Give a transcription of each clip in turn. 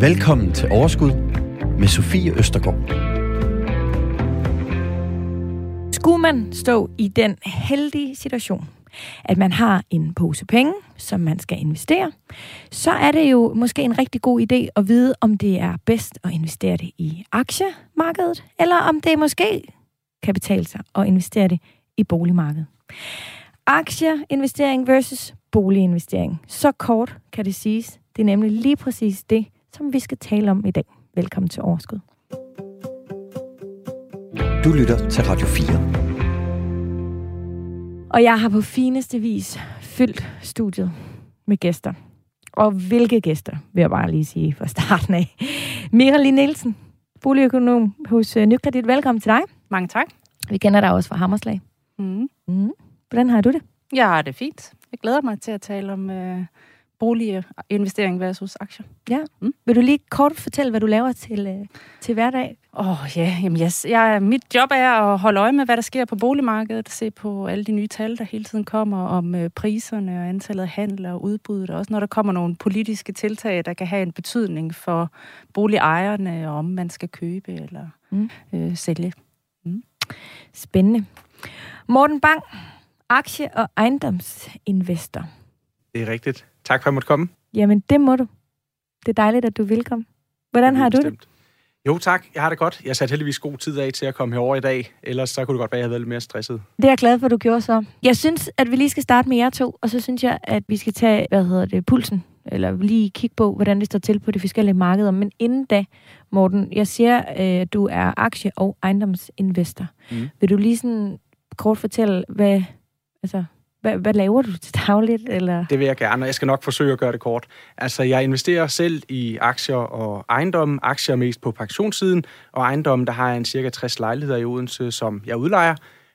Velkommen til Overskud med Sofie Østergaard. Skulle man stå i den heldige situation, at man har en pose penge, som man skal investere, så er det jo måske en rigtig god idé at vide, om det er bedst at investere det i aktiemarkedet, eller om det måske kan betale sig at investere det i boligmarkedet. Aktieinvestering versus boliginvestering. Så kort kan det siges. Det er nemlig lige præcis det, som vi skal tale om i dag. Velkommen til Overskud. Du lytter til Radio 4. Og jeg har på fineste vis fyldt studiet med gæster. Og hvilke gæster, vil jeg bare lige sige fra starten af. Mira Nielsen, boligøkonom hos øh, Nykredit. Velkommen til dig. Mange tak. Vi kender dig også fra Hammerslag. Mm. Mm. Hvordan har du det? Jeg har det fint. Jeg glæder mig til at tale om øh, boliginvestering versus aktier. Ja. Mm. Vil du lige kort fortælle, hvad du laver til, øh, til hverdag? Åh oh, ja, jamen yes. jeg, mit job er at holde øje med, hvad der sker på boligmarkedet, se på alle de nye tal, der hele tiden kommer om øh, priserne og antallet af handler og udbuddet, og også når der kommer nogle politiske tiltag, der kan have en betydning for boligejerne, om man skal købe eller mm. øh, sælge. Mm. Spændende. Morten Bang, aktie- og ejendomsinvestor. Det er rigtigt. Tak for, at jeg måtte komme. Jamen, det må du. Det er dejligt, at du vil komme. Hvordan har du bestemt. det? Jo tak, jeg har det godt. Jeg satte heldigvis god tid af til at komme herover i dag. Ellers så kunne det godt være, at jeg havde været lidt mere stresset. Det er jeg glad for, at du gjorde så. Jeg synes, at vi lige skal starte med jer to, og så synes jeg, at vi skal tage, hvad hedder det, pulsen, eller lige kigge på, hvordan det står til på de forskellige markeder. Men inden da, Morten, jeg siger, at øh, du er aktie- og ejendomsinvestor. Mm. Vil du lige sådan kort fortælle, hvad, altså, hvad, hvad laver du til dagligt? Eller? Det vil jeg gerne, og jeg skal nok forsøge at gøre det kort. Altså, jeg investerer selv i aktier og ejendom. Aktier mest på pensionssiden, og ejendom, der har jeg en cirka 60 lejligheder i Odense, som jeg udlejer.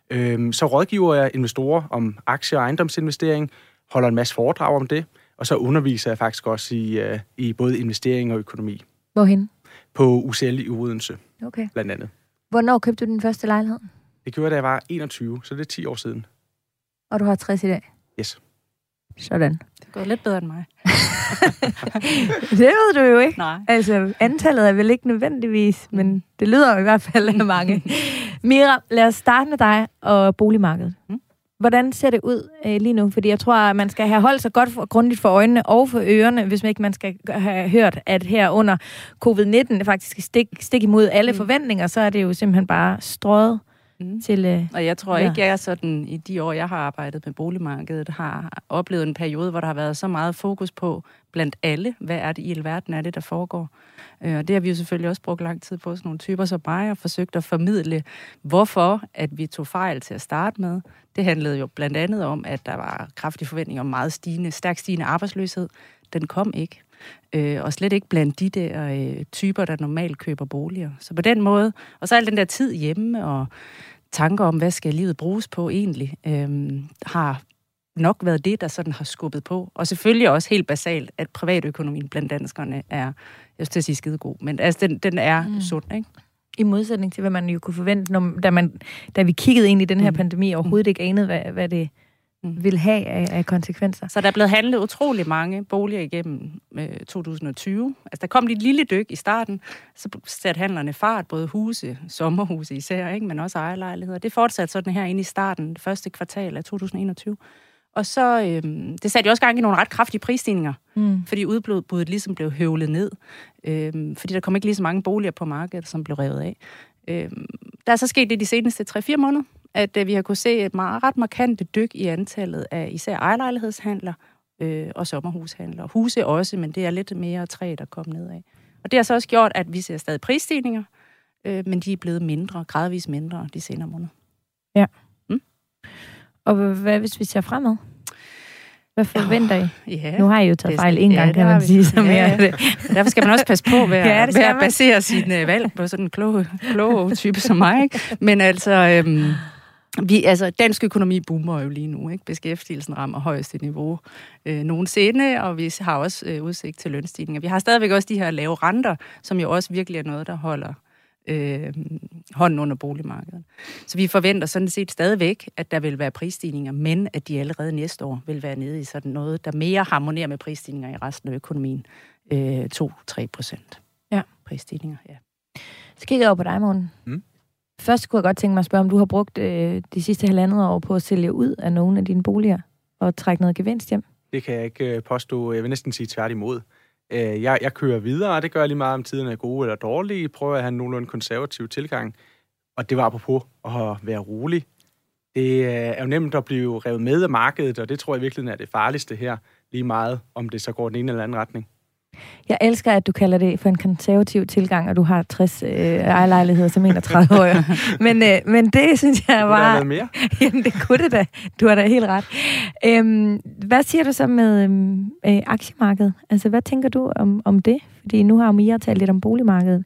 Øhm, så rådgiver jeg investorer om aktier- og ejendomsinvestering, holder en masse foredrag om det, og så underviser jeg faktisk også i, uh, i både investering og økonomi. Hvorhen? På UCL i Odense, okay. blandt andet. Hvornår købte du din første lejlighed? Det gjorde jeg, da jeg var 21, så det er 10 år siden. Og du har 60 i dag? Yes. Sådan. Det går lidt bedre end mig. det ved du jo ikke. Nej. Altså, antallet er vel ikke nødvendigvis, men det lyder jo i hvert fald af mange. Mira, lad os starte med dig og boligmarkedet. Mm. Hvordan ser det ud øh, lige nu? Fordi jeg tror, at man skal have holdt sig godt for, grundigt for øjnene og for ørerne, hvis man ikke man skal have hørt, at her under covid-19 faktisk stik, stik imod alle mm. forventninger, så er det jo simpelthen bare strøget mm. til... Øh, og jeg tror ikke, jeg er sådan, i de år, jeg har arbejdet med boligmarkedet, har oplevet en periode, hvor der har været så meget fokus på blandt alle, hvad er det i alverden er det, der foregår. Øh, og det har vi jo selvfølgelig også brugt lang tid på, sådan nogle typer som mig, og forsøgt at formidle, hvorfor at vi tog fejl til at starte med. Det handlede jo blandt andet om, at der var kraftige forventninger om meget stigende, stærkt stigende arbejdsløshed. Den kom ikke øh, og slet ikke blandt de der øh, typer, der normalt køber boliger. Så på den måde, og så al den der tid hjemme, og tanker om, hvad skal livet bruges på egentlig, øh, har nok været det, der sådan har skubbet på. Og selvfølgelig også helt basalt, at privatøkonomien blandt danskerne er, jeg vil til at sige skidegod, men altså, den, den er mm. sund, ikke? I modsætning til, hvad man jo kunne forvente, når, da, man, da vi kiggede ind i den her mm. pandemi, overhovedet ikke anede, hvad, hvad det mm. vil have af, af konsekvenser. Så der er blevet handlet utrolig mange boliger igennem øh, 2020. Altså, der kom lidt lille dyk i starten, så satte handlerne fart, både huse, sommerhuse især, ikke, men også ejerlejligheder. Det fortsatte sådan her ind i starten, det første kvartal af 2021. Og så, øhm, det satte jo også gang i nogle ret kraftige prisstigninger, mm. fordi udbuddet ligesom blev høvlet ned, øhm, fordi der kom ikke lige så mange boliger på markedet, som blev revet af. Øhm, der er så sket det de seneste 3-4 måneder, at øh, vi har kunne se et meget ret markant dyk i antallet af især ejerlejlighedshandler øh, og sommerhushandler. Huse også, men det er lidt mere træ, der kom ned af. Og det har så også gjort, at vi ser stadig prisstigninger, øh, men de er blevet mindre, gradvist mindre de senere måneder. Ja. Mm? Og hvad hvis vi ser fremad? Hvad forventer I? Ja, nu har I jo taget fejl en gang, ja, kan man sige. Som ja, ja. Det. Derfor skal man også passe på ved at, ja, ved at basere sin uh, valg på sådan en klog, klog type som mig. Ikke? Men altså, øhm, vi, altså, dansk økonomi boomer jo lige nu. Ikke? Beskæftigelsen rammer højeste niveau øh, nogensinde, og vi har også øh, udsigt til lønstigninger. Vi har stadigvæk også de her lave renter, som jo også virkelig er noget, der holder øh, hånden under boligmarkedet. Så vi forventer sådan set stadigvæk, at der vil være prisstigninger, men at de allerede næste år vil være nede i sådan noget, der mere harmonerer med prisstigninger i resten af økonomien. Øh, 2-3 procent. Ja. Prisstigninger, ja. Så kigger jeg over på dig, Morten. Mm. Først kunne jeg godt tænke mig at spørge, om du har brugt øh, de sidste halvandet år på at sælge ud af nogle af dine boliger og trække noget gevinst hjem. Det kan jeg ikke øh, påstå. Jeg vil næsten sige tværtimod. Øh, jeg, jeg kører videre, og det gør jeg lige meget, om tiden er gode eller dårlige. Prøver at have en nogenlunde konservativ tilgang. Og det var apropos at være rolig. Det øh, er jo nemt at blive revet med af markedet, og det tror jeg virkelig er det farligste her. Lige meget, om det så går den ene eller anden retning. Jeg elsker, at du kalder det for en konservativ tilgang, og du har 60 øh, ejerlejligheder som 31 år. men, øh, men det synes jeg Kunne var... været mere? Jamen, det kunne det da. Du har da helt ret. Øhm, hvad siger du så med øhm, øh, aktiemarkedet? Altså, hvad tænker du om, om det? Fordi nu har Mia talt lidt om boligmarkedet.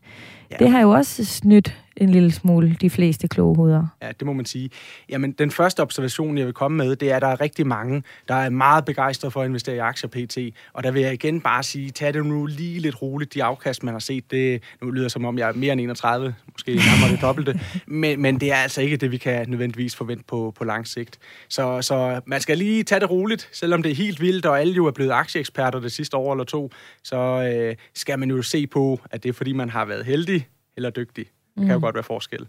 Ja. Det har jo også snydt en lille smule de fleste kloge hoveder. Ja, det må man sige. Jamen, den første observation, jeg vil komme med, det er, at der er rigtig mange, der er meget begejstrede for at investere i aktier PT. Og der vil jeg igen bare sige, tag det nu lige lidt roligt. De afkast, man har set, det nu lyder som om, jeg er mere end 31, måske nærmere det dobbelte. Men, men det er altså ikke det, vi kan nødvendigvis forvente på, på lang sigt. Så, så man skal lige tage det roligt, selvom det er helt vildt, og alle jo er blevet aktieeksperter det sidste år eller to, så øh, skal man jo se på, at det er fordi, man har været heldig eller dygtig. Det kan jo godt være forskel.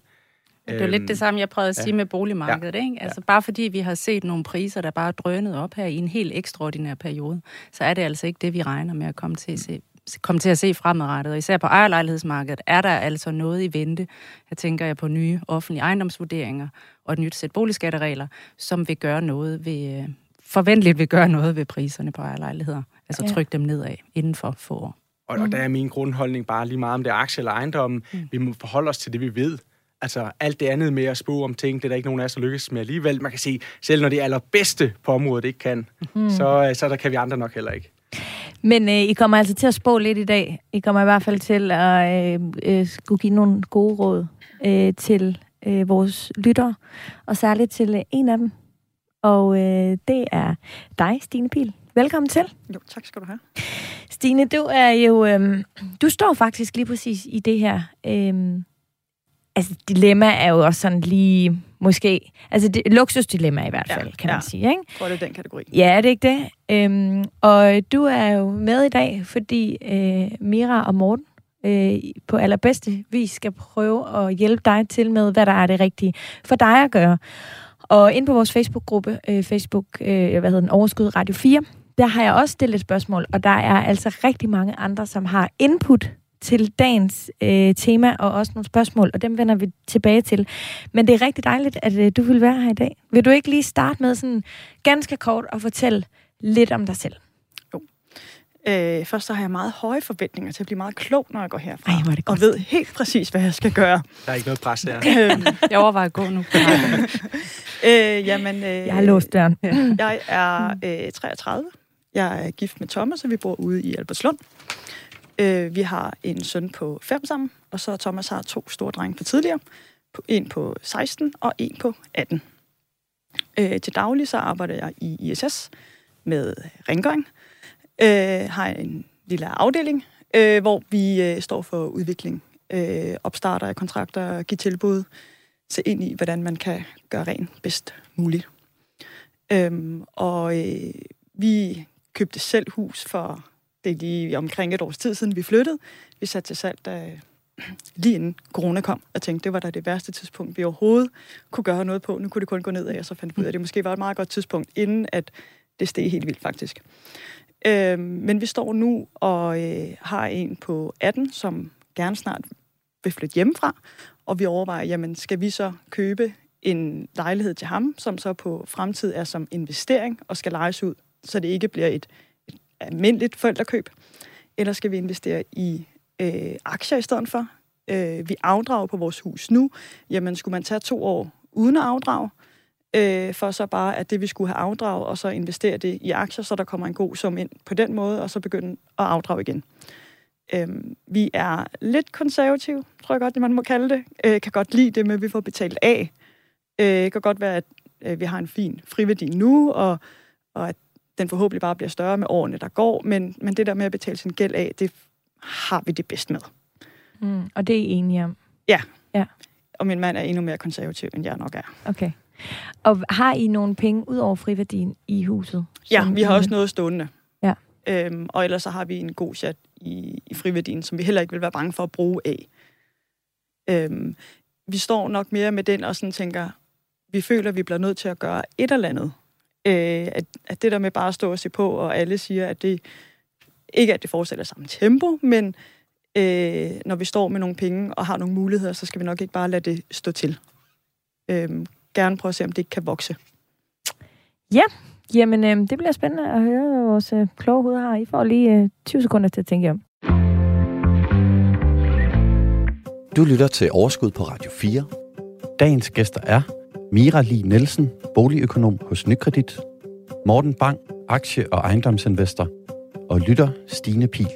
Det er jo lidt det samme, jeg prøvede at sige ja. med boligmarkedet. Ikke? Altså bare fordi vi har set nogle priser, der bare er drønet op her i en helt ekstraordinær periode, så er det altså ikke det, vi regner med at komme til at se komme til at se fremadrettet. Og især på ejerlejlighedsmarkedet er der altså noget i vente. Jeg tænker jeg på nye offentlige ejendomsvurderinger og et nyt sæt boligskatteregler, som vil gøre noget ved, øh, forventeligt vil gøre noget ved priserne på ejerlejligheder. Altså Ja. trykke dem nedad inden for få år. Og, og der er min grundholdning bare lige meget om det er aktie eller ejendom. Mm. Vi må forholde os til det, vi ved. Altså alt det andet med at spå om ting, det er der ikke nogen af os, der lykkes med alligevel. Man kan sige, selv når det allerbedste på området ikke kan, mm. så, øh, så der kan vi andre nok heller ikke. Men øh, I kommer altså til at spå lidt i dag. I kommer i hvert fald til at øh, øh, skulle give nogle gode råd øh, til øh, vores lyttere, og særligt til øh, en af dem. Og øh, det er dig, Stine Pil. Velkommen til. Jo, tak skal du have. Stine, du er jo, øhm, du står faktisk lige præcis i det her. Øhm, altså, dilemma er jo også sådan lige, måske, altså det, luksusdilemma i hvert Ja, fald, kan ja. man sige, ikke? Jeg tror, det er den kategori. Ja, er det ikke det? Øhm, og du er jo med i dag, fordi øh, Mira og Morten øh, på allerbedste vis skal prøve at hjælpe dig til med, hvad der er det rigtige for dig at gøre. Og ind på vores Facebook-gruppe, øh, Facebook, øh, hvad hedder den, Overskud Radio 4, der har jeg også stillet et spørgsmål, og der er altså rigtig mange andre, som har input til dagens øh, tema, og også nogle spørgsmål, og dem vender vi tilbage til. Men det er rigtig dejligt, at øh, du vil være her i dag. Vil du ikke lige starte med sådan ganske kort at fortælle lidt om dig selv? Øh, først så har jeg meget høje forventninger til at blive meget klog, når jeg går herfra. Ej, hvor er det og godt. ved helt præcis, hvad jeg skal gøre. Der er ikke noget pres der. Øhm, Jeg overvejer at gå nu. øh, jamen, øh, Jeg har låst døren. Jeg er øh, 33. Jeg er gift med Thomas, og vi bor ude i Albertslund. Øh, vi har en søn på 5 sammen, og så Thomas har to store drenge på tidligere. En på 16 og en på 18. Øh, til daglig så arbejder jeg i ISS med rengøring. Øh, har en lille afdeling, øh, hvor vi øh, står for udvikling, øh, opstarter af kontrakter, giver tilbud, se ind i, hvordan man kan gøre rent bedst muligt. Øhm, og øh, vi købte selv hus for, det er lige omkring et års tid siden, vi flyttede. Vi satte til salg, da, lige inden corona kom, og tænkte, det var da det værste tidspunkt, vi overhovedet kunne gøre noget på. Nu kunne det kun gå nedad, og så fandt vi ud af, at det måske var et meget godt tidspunkt, inden at det steg helt vildt faktisk. Øh, men vi står nu og øh, har en på 18, som gerne snart vil flytte hjemmefra, og vi overvejer, jamen skal vi så købe en lejlighed til ham, som så på fremtid er som investering og skal lejes ud, så det ikke bliver et, et almindeligt forældrekøb, eller skal vi investere i øh, aktier i stedet for? Øh, vi afdrager på vores hus nu, jamen skulle man tage to år uden at afdrage, øh, for så bare, at det vi skulle have afdraget, og så investere det i aktier, så der kommer en god sum ind på den måde, og så begynde at afdrage igen. Øhm, vi er lidt konservative, tror jeg godt, det man må kalde det. Øh, kan godt lide det med, at vi får betalt af. Øh, kan godt være, at øh, vi har en fin friværdi nu, og, og at den forhåbentlig bare bliver større med årene, der går. Men, men det der med at betale sin gæld af, det har vi det bedst med. Mm, og det er I enige om. Og min mand er endnu mere konservativ, end jeg nok er. Okay. Og har I nogle penge ud over friværdien i huset? Ja, vi har også noget stående. Ja. Øhm, og ellers så har vi en god chat i, i friværdien, som vi heller ikke vil være bange for at bruge af. Øhm, vi står nok mere med den og sådan tænker, vi føler, at vi bliver nødt til at gøre et eller andet. Øh, at, at det der med bare at stå og se på, og alle siger, at det ikke at det fortsætter samme tempo, men øh, når vi står med nogle penge og har nogle muligheder, så skal vi nok ikke bare lade det stå til. Øhm, gerne prøve at se, om det ikke kan vokse. Jamen, øh, det bliver spændende at høre, hvad vores øh, kloge hoved har. I får lige øh, 20 sekunder til at tænke om. Du lytter til Overskud på Radio 4. Dagens gæster er Mira Li Nielsen, boligøkonom hos Nykredit, Morten Bang, aktie- og ejendomsinvestor, og lytter Stine Pil.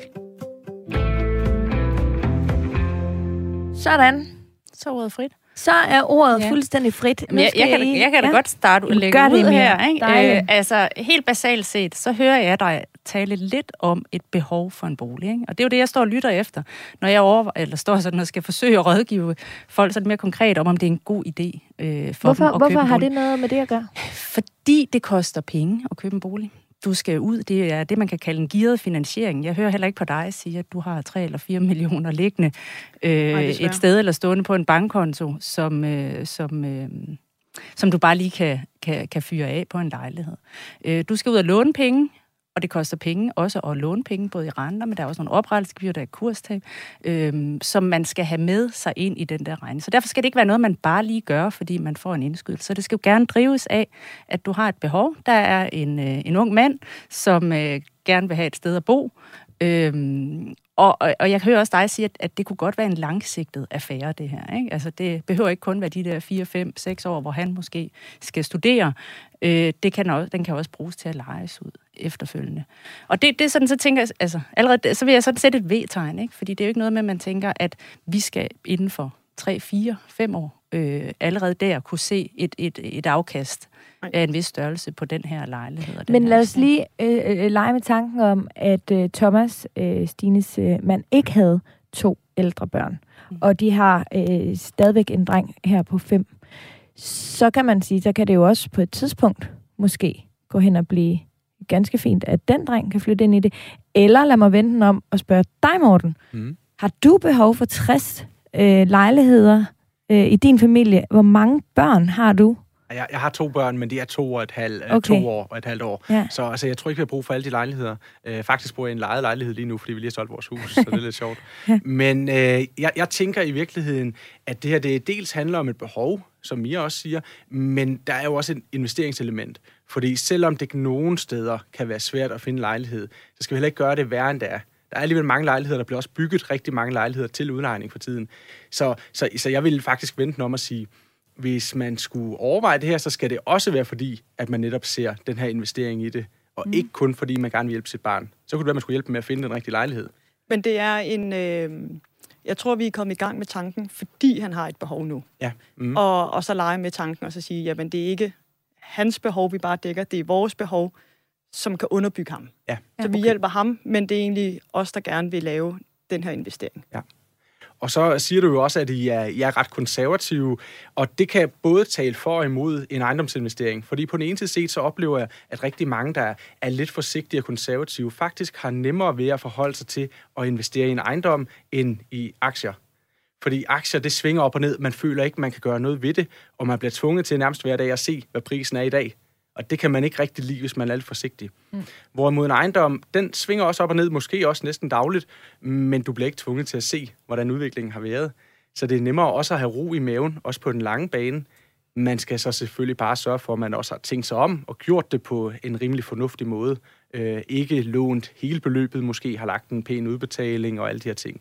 Sådan. Så ordet frit. Så er ordet Ja. fuldstændig frit. Men jeg, jeg, kan, da- jeg kan da ja. godt starte ud Jamen, lægge gør det, ud Mia. her. Ikke? Øh, altså, helt basalt set, så hører jeg dig tale lidt om et behov for en bolig. Ikke? Og det er jo det, jeg står og lytter efter, når jeg over, eller står sådan og skal forsøge at rådgive folk sådan mere konkret om, om det er en god idé øh, for Hvorfor, dem at hvorfor købe en har bolig. det noget med det at gøre? Fordi det koster penge at købe en bolig. Du skal ud, det er det, man kan kalde en gearet finansiering. Jeg hører heller ikke på dig sige, at du har 3 eller 4 millioner liggende øh, desværre. et sted eller stående på en bankkonto, som, øh, som, øh, som du bare lige kan, kan, kan fyre af på en lejlighed. Øh, du skal ud og låne penge, og det koster penge også at låne penge, både i renter, men der er også nogle oprettelsesgebyr, der er kurstab, øhm, som man skal have med sig ind i den der regning. Så derfor skal det ikke være noget, man bare lige gør, fordi man får en indskydelse. Så det skal jo gerne drives af, at du har et behov. Der er en, øh, en ung mand, som øh, gerne vil have et sted at bo, Øhm, og, og, og jeg hører også dig sige, at, at det kunne godt være en langsigtet affære, det her. Ikke? Altså, det behøver ikke kun være de der 4, 5, 6 år, hvor han måske skal studere. Øh, det kan også, den kan også bruges til at lejes ud efterfølgende. Og det, det er sådan, så tænker jeg, altså, allerede, så vil jeg sådan sætte et V-tegn, ikke? fordi det er jo ikke noget med, at man tænker, at vi skal inden for 3, 4, 5 år øh, allerede der kunne se et, et, et afkast af en vis størrelse på den her lejlighed. Og den Men her lad os lige øh, øh, lege med tanken om, at øh, Thomas, øh, Stines øh, mand, ikke havde to ældre børn. Mm. Og de har øh, stadigvæk en dreng her på fem. Så kan man sige, så kan det jo også på et tidspunkt måske gå hen og blive ganske fint, at den dreng kan flytte ind i det. Eller lad mig vente den om og spørge dig, Morten. Mm. Har du behov for 60 øh, lejligheder øh, i din familie? Hvor mange børn har du? Jeg, jeg har to børn, men de er to, og et halv, Okay. okay. to år og et halvt år. Ja. Så altså, jeg tror ikke, vi har brug for alle de lejligheder. Øh, faktisk bor jeg i en lejet lejlighed lige nu, fordi vi lige har solgt vores hus, så det er lidt sjovt. Men øh, jeg, jeg tænker i virkeligheden, at det her det dels handler om et behov, som Mia også siger, men der er jo også et investeringselement. Fordi selvom det nogle steder kan være svært at finde lejlighed, så skal vi heller ikke gøre det værre, end det er. Der er alligevel mange lejligheder, der bliver også bygget rigtig mange lejligheder til udlejning for tiden. Så, så, så jeg vil faktisk vente om at sige, hvis man skulle overveje det her, så skal det også være fordi, at man netop ser den her investering i det, og mm. ikke kun fordi, man gerne vil hjælpe sit barn. Så kunne det være, at man skulle hjælpe med at finde den rigtige lejlighed. Men det er en... Øh, jeg tror, vi er kommet i gang med tanken, fordi han har et behov nu. Ja. Mm. Og, og så lege med tanken og så sige, jamen det er ikke hans behov, vi bare dækker, det er vores behov, som kan underbygge ham. Ja. Så vi hjælper ham, men det er egentlig os, der gerne vil lave den her investering. Og så siger du jo også, at I er, I er ret konservative, og det kan både tale for og imod en ejendomsinvestering. Fordi på den ene side set, så oplever jeg, at rigtig mange, der er lidt forsigtige og konservative, faktisk har nemmere ved at forholde sig til at investere i en ejendom end i aktier. Fordi aktier, det svinger op og ned. Man føler ikke, man kan gøre noget ved det, og man bliver tvunget til nærmest hver dag at se, hvad prisen er i dag. Og det kan man ikke rigtig lide, hvis man er lidt forsigtig. Mm. Hvorimod en ejendom, den svinger også op og ned, måske også næsten dagligt, men du bliver ikke tvunget til at se, hvordan udviklingen har været. Så det er nemmere også at have ro i maven, også på den lange bane. Man skal så selvfølgelig bare sørge for, at man også har tænkt sig om og gjort det på en rimelig fornuftig måde. Øh, ikke lånt hele beløbet, måske har lagt en pæn udbetaling og alle de her ting.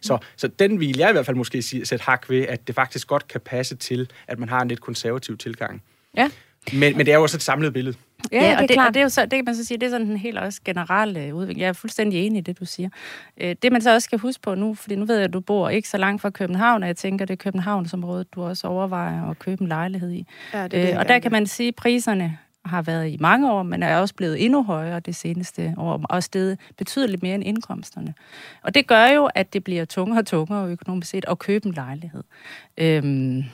Så, så den vil jeg i hvert fald måske sige, sætte hak ved, at det faktisk godt kan passe til, at man har en lidt konservativ tilgang. Ja. Men, men det er jo også et samlet billede. Ja, det er og, det, klart. og det, er jo så, det kan man så sige, det er sådan en helt også generel øh, udvikling. Jeg er fuldstændig enig i det, du siger. Øh, det man så også skal huske på nu, fordi nu ved jeg, at du bor ikke så langt fra København, og jeg tænker, det er Københavnsområdet, du også overvejer at købe en lejlighed i. Ja, det er det, Øh, og der kan man sige, at priserne har været i mange år, men er også blevet endnu højere det seneste år, og steget betydeligt mere end indkomsterne. Og det gør jo, at det bliver tungere og tungere økonomisk set at købe en lejlighed. Øhm,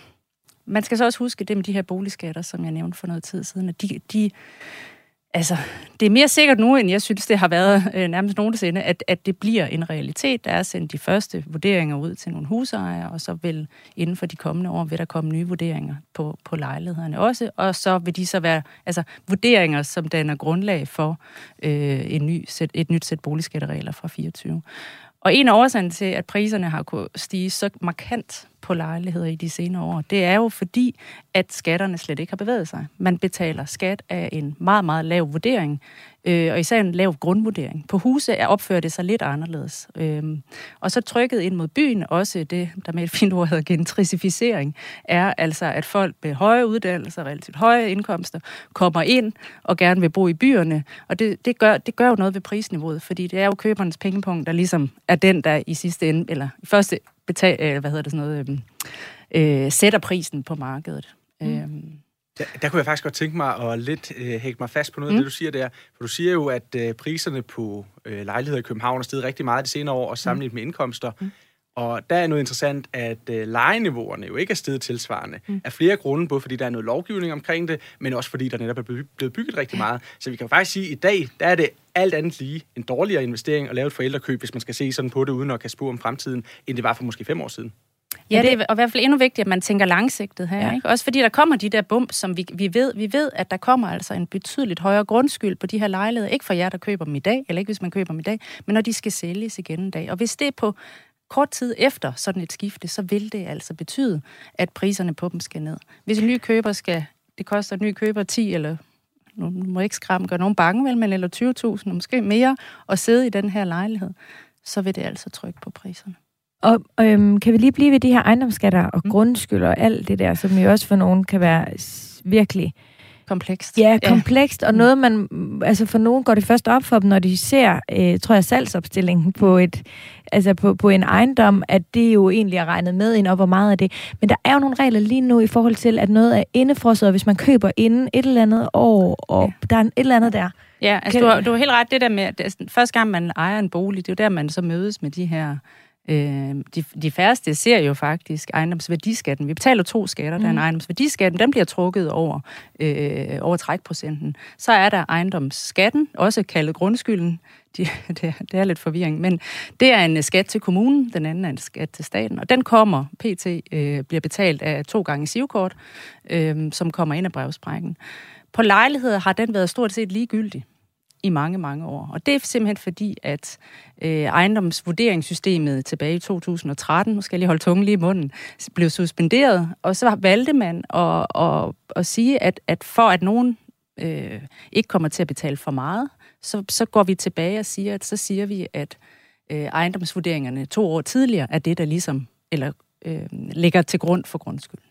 man skal så også huske det med de her boligskatter, som jeg nævnte for noget tid siden, at de, de Altså, det er mere sikkert nu, end jeg synes, det har været øh, nærmest nogensinde, at, at det bliver en realitet. Der er sendt de første vurderinger ud til nogle husejere, og så vil inden for de kommende år vil der komme nye vurderinger på, på lejlighederne også, og så vil de så være altså, vurderinger, som danner grundlag for øh, en ny sæt, et nyt sæt boligskatteregler fra 24. Og en af årsagerne til, at priserne har kunnet stige så markant på lejligheder i de senere år, det er jo fordi, at skatterne slet ikke har bevæget sig. Man betaler skat af en meget, meget lav vurdering, øh, og især en lav grundvurdering. På huse er opført det sig lidt anderledes. Øh, og så trykket ind mod byen, også det, der med et fint ord hedder gentrificering, er altså, at folk med høje uddannelser, relativt høje indkomster, kommer ind og gerne vil bo i byerne. Og det, det, gør, det gør jo noget ved prisniveauet, fordi det er jo købernes pengepunkt, der ligesom er den, der i sidste ende, eller i første betal, øh, hvad hedder det sådan noget, øh, øh, sætter prisen på markedet. Mm. Øhm. Der, der kunne jeg faktisk godt tænke mig at lidt øh, hægge mig fast på noget mm. af det, du siger der. For du siger jo, at øh, priserne på øh, lejligheder i København er steget rigtig meget de senere år, og sammenlignet mm. med indkomster. Mm. Og der er noget interessant, at øh, lejeniveauerne jo ikke er steget tilsvarende. Mm. Af flere grunde, både fordi der er noget lovgivning omkring det, men også fordi der netop er blevet bygget rigtig meget. Så vi kan faktisk sige, at i dag, der er det alt andet lige en dårligere investering at lave et forældrekøb, hvis man skal se sådan på det, uden at kan spore om fremtiden, end det var for måske fem år siden. Ja, det er og i hvert fald endnu vigtigt, at man tænker langsigtet her. Ja. Ikke? Også fordi der kommer de der bump, som vi, vi, ved, vi ved, at der kommer altså en betydeligt højere grundskyld på de her lejligheder. Ikke for jer, der køber dem i dag, eller ikke hvis man køber dem i dag, men når de skal sælges igen en dag. Og hvis det er på kort tid efter sådan et skifte, så vil det altså betyde, at priserne på dem skal ned. Hvis en ny køber skal, det koster en ny køber 10 eller nu må jeg ikke skræmme, gøre nogen bange, vel, men eller 20.000, måske mere, at sidde i den her lejlighed, så vil det altså trykke på priserne. Og øhm, kan vi lige blive ved de her ejendomsskatter og mm. grundskyld og alt det der, som jo også for nogen kan være virkelig komplekst. Ja, komplekst, ja. og noget man, altså for nogen går det først op for dem, når de ser, øh, tror jeg, salgsopstillingen på et, altså på, på en ejendom, at det jo egentlig er regnet med ind, og hvor meget af det. Men der er jo nogle regler lige nu i forhold til, at noget er indefrosset, og hvis man køber inden et eller andet år, og ja. der er et eller andet der. Ja, altså kan... du, har, du har helt ret, det der med, at det, første gang man ejer en bolig, det er jo der, man så mødes med de her Øh, de, de færreste ser jo faktisk ejendomsværdiskatten. Vi betaler to skatter. Mm. Der er en mhm. ejendomsværdiskatten, den bliver trukket over, øh, over trækprocenten. Så er der ejendomsskatten, også kaldet grundskylden. De, det, det er lidt forvirring, men det er en skat til kommunen, den anden er en skat til staten, og den kommer, PT øh, bliver betalt af to gange sivkort, øh, som kommer ind af brevsprækken. På lejligheder har den været stort set ligegyldig i mange, mange år. Og det er simpelthen fordi, at øh, ejendomsvurderingssystemet tilbage i 2013, nu skal jeg lige holde tungen lige i munden, blev suspenderet, og så valgte man at, at, at sige, at, at for at nogen øh, ikke kommer til at betale for meget, så, så går vi tilbage og siger, at så siger vi, at øh, ejendomsvurderingerne to år tidligere er det, der ligesom eller, øh, ligger til grund for grundskylden.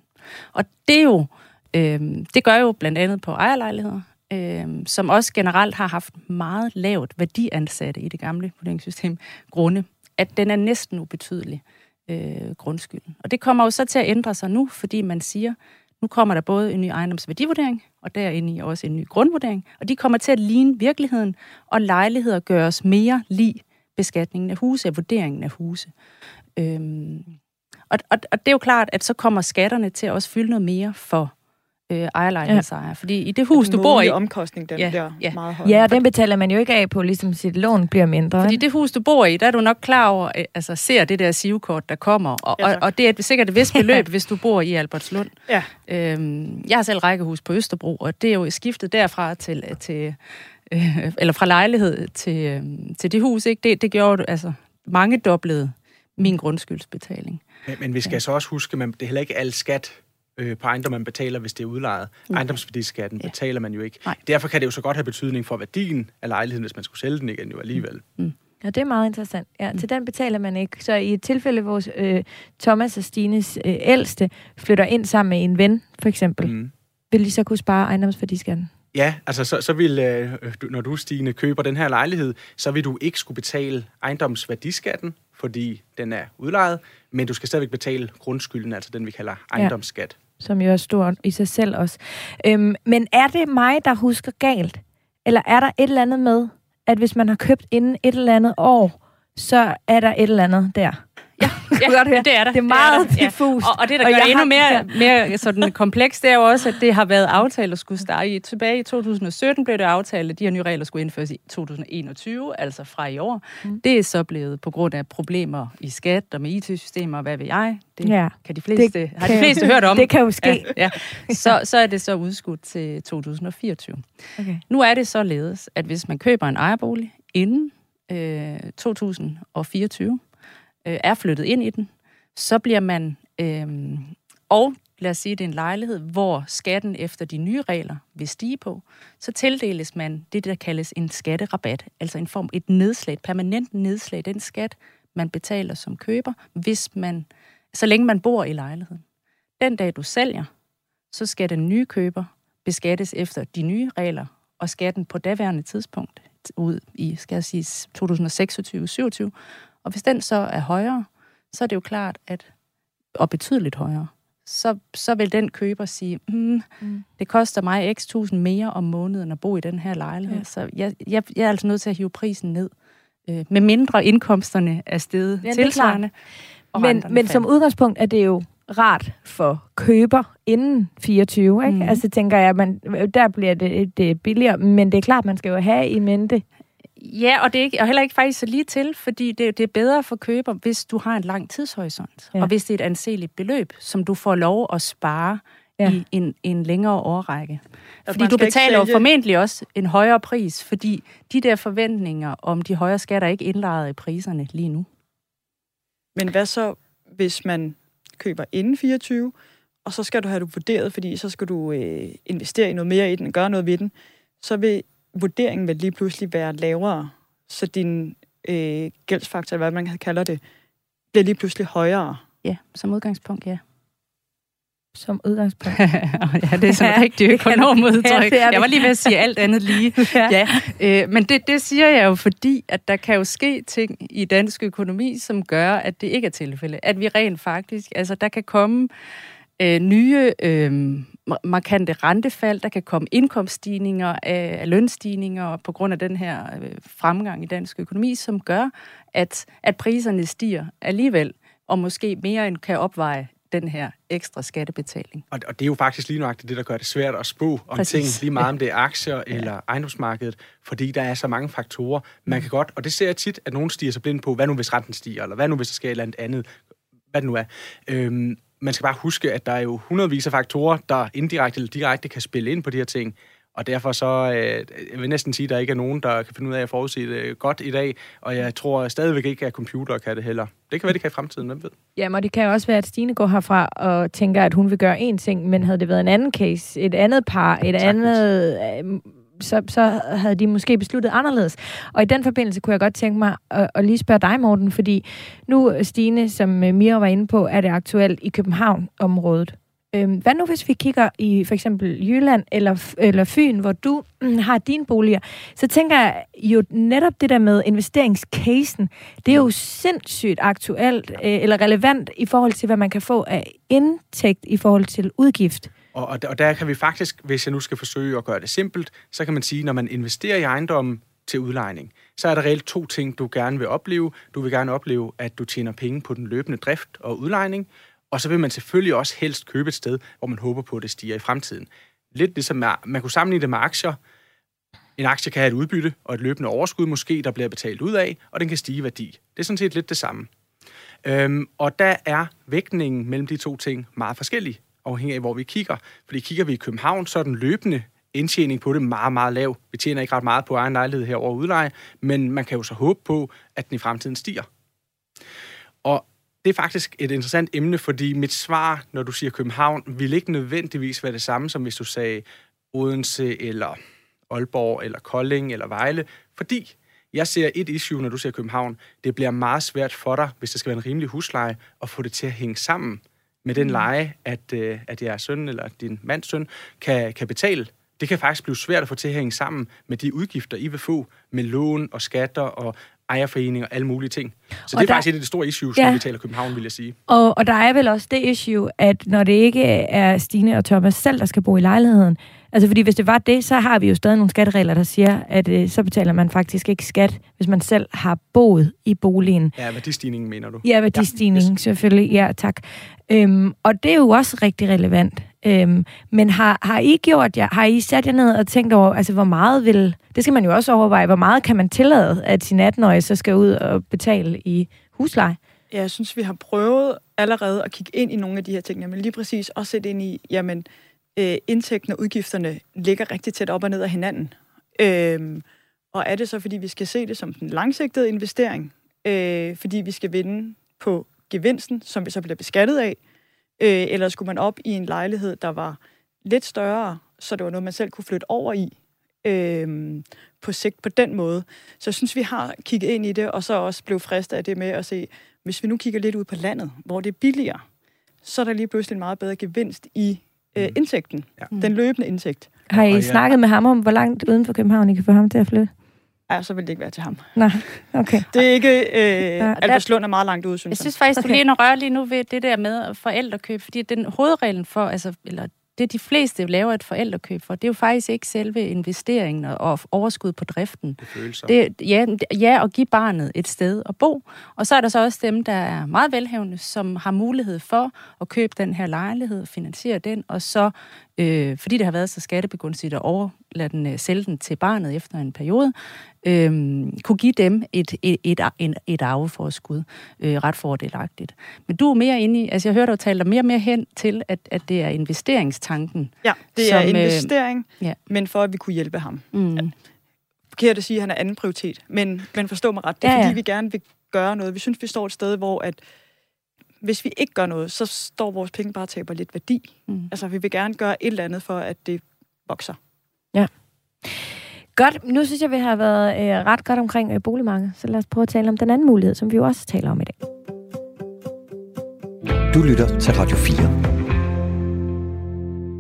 Og det er jo, øh, det gør jo blandt andet på ejerlejligheder, øh, som også generelt har haft meget lavt værdiansatte i det gamle vurderingssystem, grunde, at den er næsten ubetydelig, øh, grundskylden. Og det kommer jo så til at ændre sig nu, fordi man siger, nu kommer der både en ny ejendomsværdivurdering, og derinde i også en ny grundvurdering, og de kommer til at ligne virkeligheden, og lejligheder gøres mere lig beskatningen af huse, af vurderingen af huse. Øhm, og, og, og det er jo klart, at så kommer skatterne til at også fylde noget mere for øh, ejerlejlighedsejer. Ja. Fordi i det hus, den du bor i... omkostning, den ja, bliver ja. meget høj. Ja, og den betaler man jo ikke af på, ligesom sit lån bliver mindre. Fordi det hus, du bor i, der er du nok klar over, øh, altså ser det der sivkort, der kommer. Og, ja, og, og det er sikkert et vist beløb, hvis du bor i Albertslund. Ja. Øhm, jeg har selv rækkehus på Østerbro, og det er jo skiftet derfra til... til øh, eller fra lejlighed til, øh, til det hus, ikke? Det, det gjorde altså mange doblede min grundskyldsbetaling. Men, men vi skal ja. så også huske, at det er heller ikke al skat, øh, på ejendom, man betaler, hvis det er udlejet. Mm. Ejendomsværdiskatten ja. betaler man jo ikke. Nej. Derfor kan det jo så godt have betydning for værdien af lejligheden, hvis man skulle sælge den igen jo alligevel. Mm. mm. Ja, det er meget interessant. Ja, mm. til den betaler man ikke. Så i et tilfælde, hvor øh, Thomas og Stines øh, ældste flytter ind sammen med en ven, for eksempel, mm. vil de så kunne spare ejendomsværdiskatten? Ja, altså så, så vil, øh, når du, Stine, køber den her lejlighed, så vil du ikke skulle betale ejendomsværdiskatten, fordi den er udlejet, men du skal stadigvæk betale grundskylden, altså den, vi kalder ejendomsskat som jo er stor i sig selv også. Øhm, men er det mig, der husker galt? Eller er der et eller andet med, at hvis man har købt inden et eller andet år, så er der et eller andet der? Ja, ja godt høre. det er der. Det er meget det er der. diffust. Ja. Og, og det, der Og gør det endnu mere, mere sådan komplekst, det er jo også, at det har været aftalt at skulle starte i. Tilbage i 2017 blev det aftalt, at de her nye regler skulle indføres i 2021, altså fra i år. Mm. Det er så blevet på grund af problemer i skat og med IT-systemer, og hvad ved jeg. Det Ja. kan de fleste, Det har de kan- fleste hørt om. Det kan jo ske. Ja, ja. Så, så er det så udskudt til 2024. Okay. Nu er det således, at hvis man køber en ejerbolig inden øh, 2024, øh, er flyttet ind i den, så bliver man, øh, og lad os sige, det er en lejlighed, hvor skatten efter de nye regler vil stige på, så tildeles man det, der kaldes en skatterabat, altså en form, et nedslag, et permanent nedslag, den skat, man betaler som køber, hvis man, så længe man bor i lejligheden. Den dag, du sælger, så skal den nye køber beskattes efter de nye regler, og skatten på daværende tidspunkt ud i, skal jeg sige, 2026-27. Og hvis den så er højere, så er det jo klart, at, og betydeligt højere, så, så vil den køber sige, mm, Mm. det koster mig x tusind mere om måneden at bo i den her lejlighed, Ja. så jeg, jeg, jeg er altså nødt til at hive prisen ned, øh, med mindre indkomsterne er steget Ja, er tilsvarende. og Men, men som udgangspunkt er det jo rart for køber inden 24, ikke? Mm. Altså tænker jeg, man, der bliver det, det billigere, men det er klart, man skal jo have i mente. Ja, og det er ikke, og heller ikke faktisk så lige til, fordi det, det er bedre for køber, hvis du har en lang tidshorisont, Ja. og hvis det er et anseligt beløb, som du får lov at spare Ja. i en, en længere årrække. Fordi du betaler jo formentlig også en højere pris, fordi de der forventninger om de højere skatter er ikke indlejret i priserne lige nu. Men hvad så, hvis man køber inden 24, og så skal du have det vurderet, fordi så skal du øh, investere i noget mere i den og gøre noget ved den, så vil vurderingen vel lige pludselig være lavere, så din øh, gældsfaktor, eller hvad man kalder det, bliver lige pludselig højere. Ja, som udgangspunkt, ja. Som udgangspunkt. ja, det er sådan Ja, ja, rigtig økonomudtryk. ja, er jeg var lige ved at sige alt andet lige. ja, øh, men det, det siger jeg jo, fordi at der kan jo ske ting i dansk økonomi, som gør, at det ikke er tilfælde. At vi rent faktisk, altså der kan komme øh, nye øh, markante rentefald, der kan komme indkomststigninger af, af lønstigninger på grund af den her øh, fremgang i dansk økonomi, som gør, at, at priserne stiger alligevel, og måske mere end kan opveje den her ekstra skattebetaling. Og, og det er jo faktisk lige nøjagtigt det, der gør det svært at spå om Præcis. ting, lige meget om det er aktier ja. eller ejendomsmarkedet, fordi der er så mange faktorer. Man kan godt, og det ser jeg tit, at nogen stiger sig blind på, hvad nu hvis renten stiger, eller hvad nu hvis der sker et eller andet andet, hvad det nu er. Øhm, man skal bare huske, at der er jo hundredvis af faktorer, der indirekte eller direkte kan spille ind på de her ting. Og derfor så, øh, jeg vil næsten sige, at der ikke er nogen, der kan finde ud af at forudse det godt i dag. Og jeg tror stadigvæk ikke, at computer kan det heller. Det kan være, det kan i fremtiden, hvem ved? Jamen, og det kan jo også være, at Stine går herfra og tænker, at hun vil gøre én ting, men havde det været en anden case, et andet par, et Sagtens. andet... Så, så havde de måske besluttet anderledes. Og i den forbindelse kunne jeg godt tænke mig at, at lige spørge dig, Morten, fordi nu, Stine, som øh, Mia var inde på, er det aktuelt i København-området. Øhm, hvad nu, hvis vi kigger i for eksempel Jylland eller, eller Fyn, hvor du mm, har dine boliger, så tænker jeg jo netop det der med investeringscasen, det er jo sindssygt aktuelt øh, eller relevant i forhold til, hvad man kan få af indtægt i forhold til udgift. Og, og, og der kan vi faktisk, hvis jeg nu skal forsøge at gøre det simpelt, så kan man sige, når man investerer i ejendommen til udlejning, så er der reelt to ting, du gerne vil opleve. Du vil gerne opleve, at du tjener penge på den løbende drift og udlejning, og så vil man selvfølgelig også helst købe et sted, hvor man håber på, at det stiger i fremtiden. Lidt ligesom man kunne sammenligne det med aktier. En aktie kan have et udbytte og et løbende overskud måske, der bliver betalt ud af, og den kan stige i værdi. Det er sådan set lidt det samme. Øhm, og der er vægtningen mellem de to ting meget forskellig, afhængig af, hvor vi kigger. Fordi kigger vi i København, så er den løbende indtjening på det meget, meget lav. Vi tjener ikke ret meget på egen lejlighed her over udleje, men man kan jo så håbe på, at den i fremtiden stiger. Og det er faktisk et interessant emne, fordi mit svar, når du siger København, vil ikke nødvendigvis være det samme, som hvis du sagde Odense, eller Aalborg, eller Kolding, eller Vejle, fordi jeg ser et issue, når du siger København. Det bliver meget svært for dig, hvis det skal være en rimelig husleje, at få det til at hænge sammen med den leje, at, øh, at jeres søn eller din mands søn kan, kan betale. Det kan faktisk blive svært at få til at hænge sammen med de udgifter, I vil få med lån og skatter og ejerforeninger og alle mulige ting. Så Og det er der- faktisk et af de store issues, Ja. når vi taler København, vil jeg sige. Og, og der er vel også det issue, at når det ikke er Stine og Thomas selv, der skal bo i lejligheden, altså fordi hvis det var det, så har vi jo stadig nogle skatteregler, der siger, at øh, så betaler man faktisk ikke skat, hvis man selv har boet i boligen. Ja, værdistigningen mener du? Ja, værdistigning, ja, selvfølgelig. Ja, tak. Øhm, og det er jo også rigtig relevant. Øhm, men har, har I gjort jer, har I sat jer ned og tænkt over, altså hvor meget vil, det skal man jo også overveje, hvor meget kan man tillade, at sin 18-årige så skal ud og betale i husleje? Ja, jeg synes, vi har prøvet allerede at kigge ind i nogle af de her ting, men lige præcis også sætte ind i, jamen, øh, indtægten og udgifterne ligger rigtig tæt op og ned af hinanden. Øh, og er det så, fordi vi skal se det som en langsigtet investering, øh, fordi vi skal vinde på gevinsten, som vi så bliver beskattet af, øh, eller skulle man op i en lejlighed, der var lidt større, så det var noget, man selv kunne flytte over i øh, på sigt på den måde. Så jeg synes, vi har kigget ind i det, og så også blev fristet af det med at se, hvis vi nu kigger lidt ud på landet, hvor det er billigere, så er der lige pludselig en meget bedre gevinst i øh, Mm. indtægten, Ja. ja. den løbende indtægt. Har I Og ja. snakket med ham om, hvor langt uden for København I kan få ham til at flytte? Ej, så vil det ikke være til ham. Nej, okay. Det er ikke... Øh, der- Albertslund er meget langt ude, Jeg synes jeg. synes faktisk, okay. Du lige er røre lige nu ved det der med forældrekøb, fordi den hovedreglen for, altså, eller det de fleste laver et forældrekøb for, det er jo faktisk ikke selve investeringen og- overskud på driften. Det, ja, ja, at give barnet et sted at bo. Og så er der så også dem, der er meget velhavende, som har mulighed for at købe den her lejlighed, finansiere den, og så, øh, fordi det har været så skattebegunstigt at overlade den, øh, sælge den til barnet efter en periode, øh, kunne give dem et, et, et, et, et arveforskud øh, ret fordelagtigt. Men du er mere inde i, altså jeg hørte dig tale dig mere og mere hen til, at, at det er investeringstanken. Ja, det er som, øh, investering, ja. men for at vi kunne hjælpe ham. Mm. Forkert at sige, at han er anden prioritet, men, men forstå mig ret. Det er Ja, ja, ja. fordi, vi gerne vil gøre noget. Vi synes, vi står et sted, hvor at hvis vi ikke gør noget, så står vores penge bare og taber lidt værdi. Mm. Altså, vi vil gerne gøre et eller andet for, at det vokser. Godt, nu synes jeg, vi har været øh, ret godt omkring øh, boligmarkedet, så lad os prøve at tale om den anden mulighed, som vi jo også taler om i dag. Du lytter til Radio 4.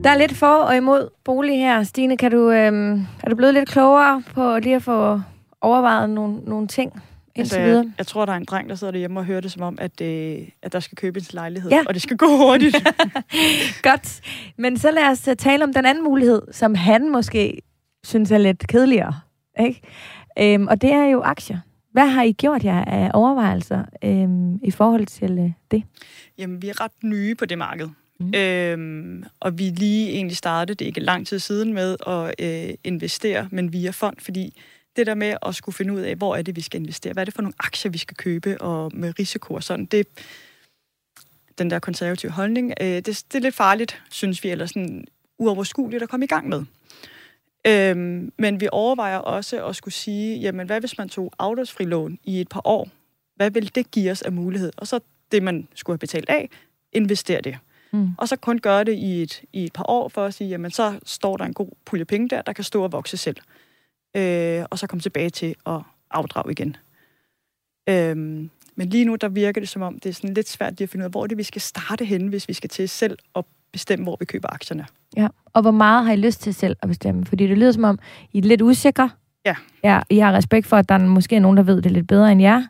Der er lidt for og imod bolig her. Stine, kan du, øh, er du blevet lidt klogere på lige at få overvejet nogle, nogle ting indtil Altså, videre? jeg, jeg tror, der er en dreng, der sidder derhjemme og hører det som om, at, øh, at der skal købes en lejlighed, Ja. og det skal gå hurtigt. Godt. Men så lad os øh, tale om den anden mulighed, som han måske synes er lidt kedeligere. Ikke? Øhm, og det er jo aktier. Hvad har I gjort jer af overvejelser øhm, i forhold til øh, det? Jamen, vi er ret nye på det marked. Mm. Øhm, og vi lige egentlig startet, det er ikke lang tid siden, med at øh, investere, men via fond, fordi det der med at skulle finde ud af, hvor er det, vi skal investere, hvad er det for nogle aktier, vi skal købe, og med risiko og sådan, det den der konservative holdning, øh, det, det er lidt farligt, synes vi, eller sådan uoverskueligt at komme i gang med. Øhm, men vi overvejer også at skulle sige, jamen hvad hvis man tog afdragsfri lån i et par år? Hvad vil det give os af mulighed? Og så det, man skulle have betalt af, investere det. Mm. Og så kun gøre det i et, i et par år for at sige, jamen så står der en god pulje penge der, der kan stå og vokse selv. Øh, og så komme tilbage til at afdrage igen. Øhm, men lige nu, der virker det som om, det er sådan lidt svært lige at finde ud af, hvor det, vi skal starte henne, hvis vi skal til selv at bestemme, hvor vi køber aktierne. Ja. Og hvor meget har I lyst til selv at bestemme? Fordi det lyder som om, I er lidt usikre. Ja. ja. I har respekt for, at der er måske er nogen, der ved det lidt bedre end jer.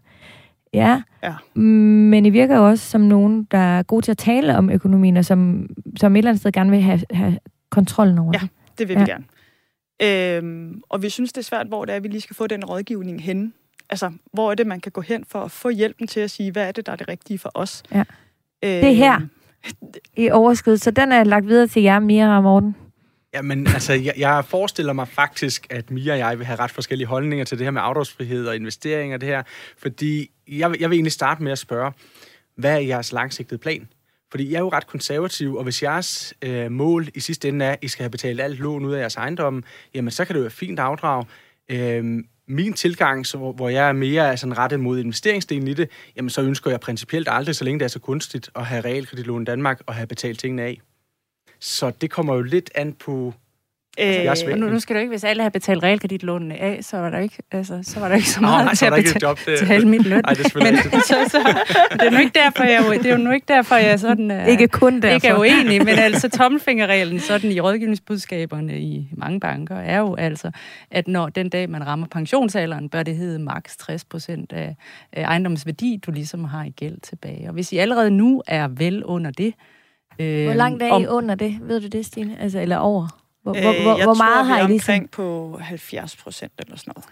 Ja. Ja. Men I virker jo også som nogen, der er gode til at tale om økonomien, og som, som et eller andet sted gerne vil have, have kontrollen over Ja. det. Det vil Ja. ja. vi gerne. Øhm, og vi synes, det er svært, hvor det er, vi lige skal få den rådgivning hen. Altså, hvor er det, man kan gå hen for at få hjælpen til at sige, hvad er det, der er det rigtige for os? Ja. Øhm, Det er her. I overskud. Så den er lagt videre til jer, Mira og Morten. Jamen, altså, jeg, jeg forestiller mig faktisk, at Mia og jeg vil have ret forskellige holdninger til det her med afdragsfrihed og investeringer og det her. Fordi jeg, vil- jeg vil egentlig starte med at spørge, hvad er jeres langsigtede plan? Fordi jeg er jo ret konservativ, og hvis jeres øh, mål i sidste ende er, at I skal have betalt alt lån ud af jeres ejendom, jamen så kan det jo være fint afdrag. Øh, min tilgang, så, hvor- jeg er mere altså, sådan rettet mod investeringsdelen i det, jamen så ønsker jeg principielt aldrig, så længe det er så kunstigt, at have realkreditlån i Danmark og have betalt tingene af. Så det kommer jo lidt an på Øh, Jeg er. Og nu, nu skal du ikke, hvis alle har betalt realkreditlånene af, så var der ikke, altså, så var der ikke så Nå, meget nej, så til er at betale, job. Det, betale min løn. Nej, det er rigtigt. så, så, det er nu ikke derfor, jeg, det er jo nu ikke derfor, jeg sådan, uh, Ikke kun derfor. ikke er uenig, men altså tommelfingerreglen sådan i rådgivningsbudskaberne i mange banker er jo altså, at når den dag, man rammer pensionsalderen, bør det hedde maks 60 procent af, ejendomsværdi, du ligesom har i gæld tilbage. Og hvis I allerede nu er vel under det, øh, Hvor langt er om- I under det? Ved du det, Stine? Altså, eller over? Hvor, øh, hvor, hvor, jeg hvor tror, meget vi har I ligesom? omkring på 70 procent eller sådan noget.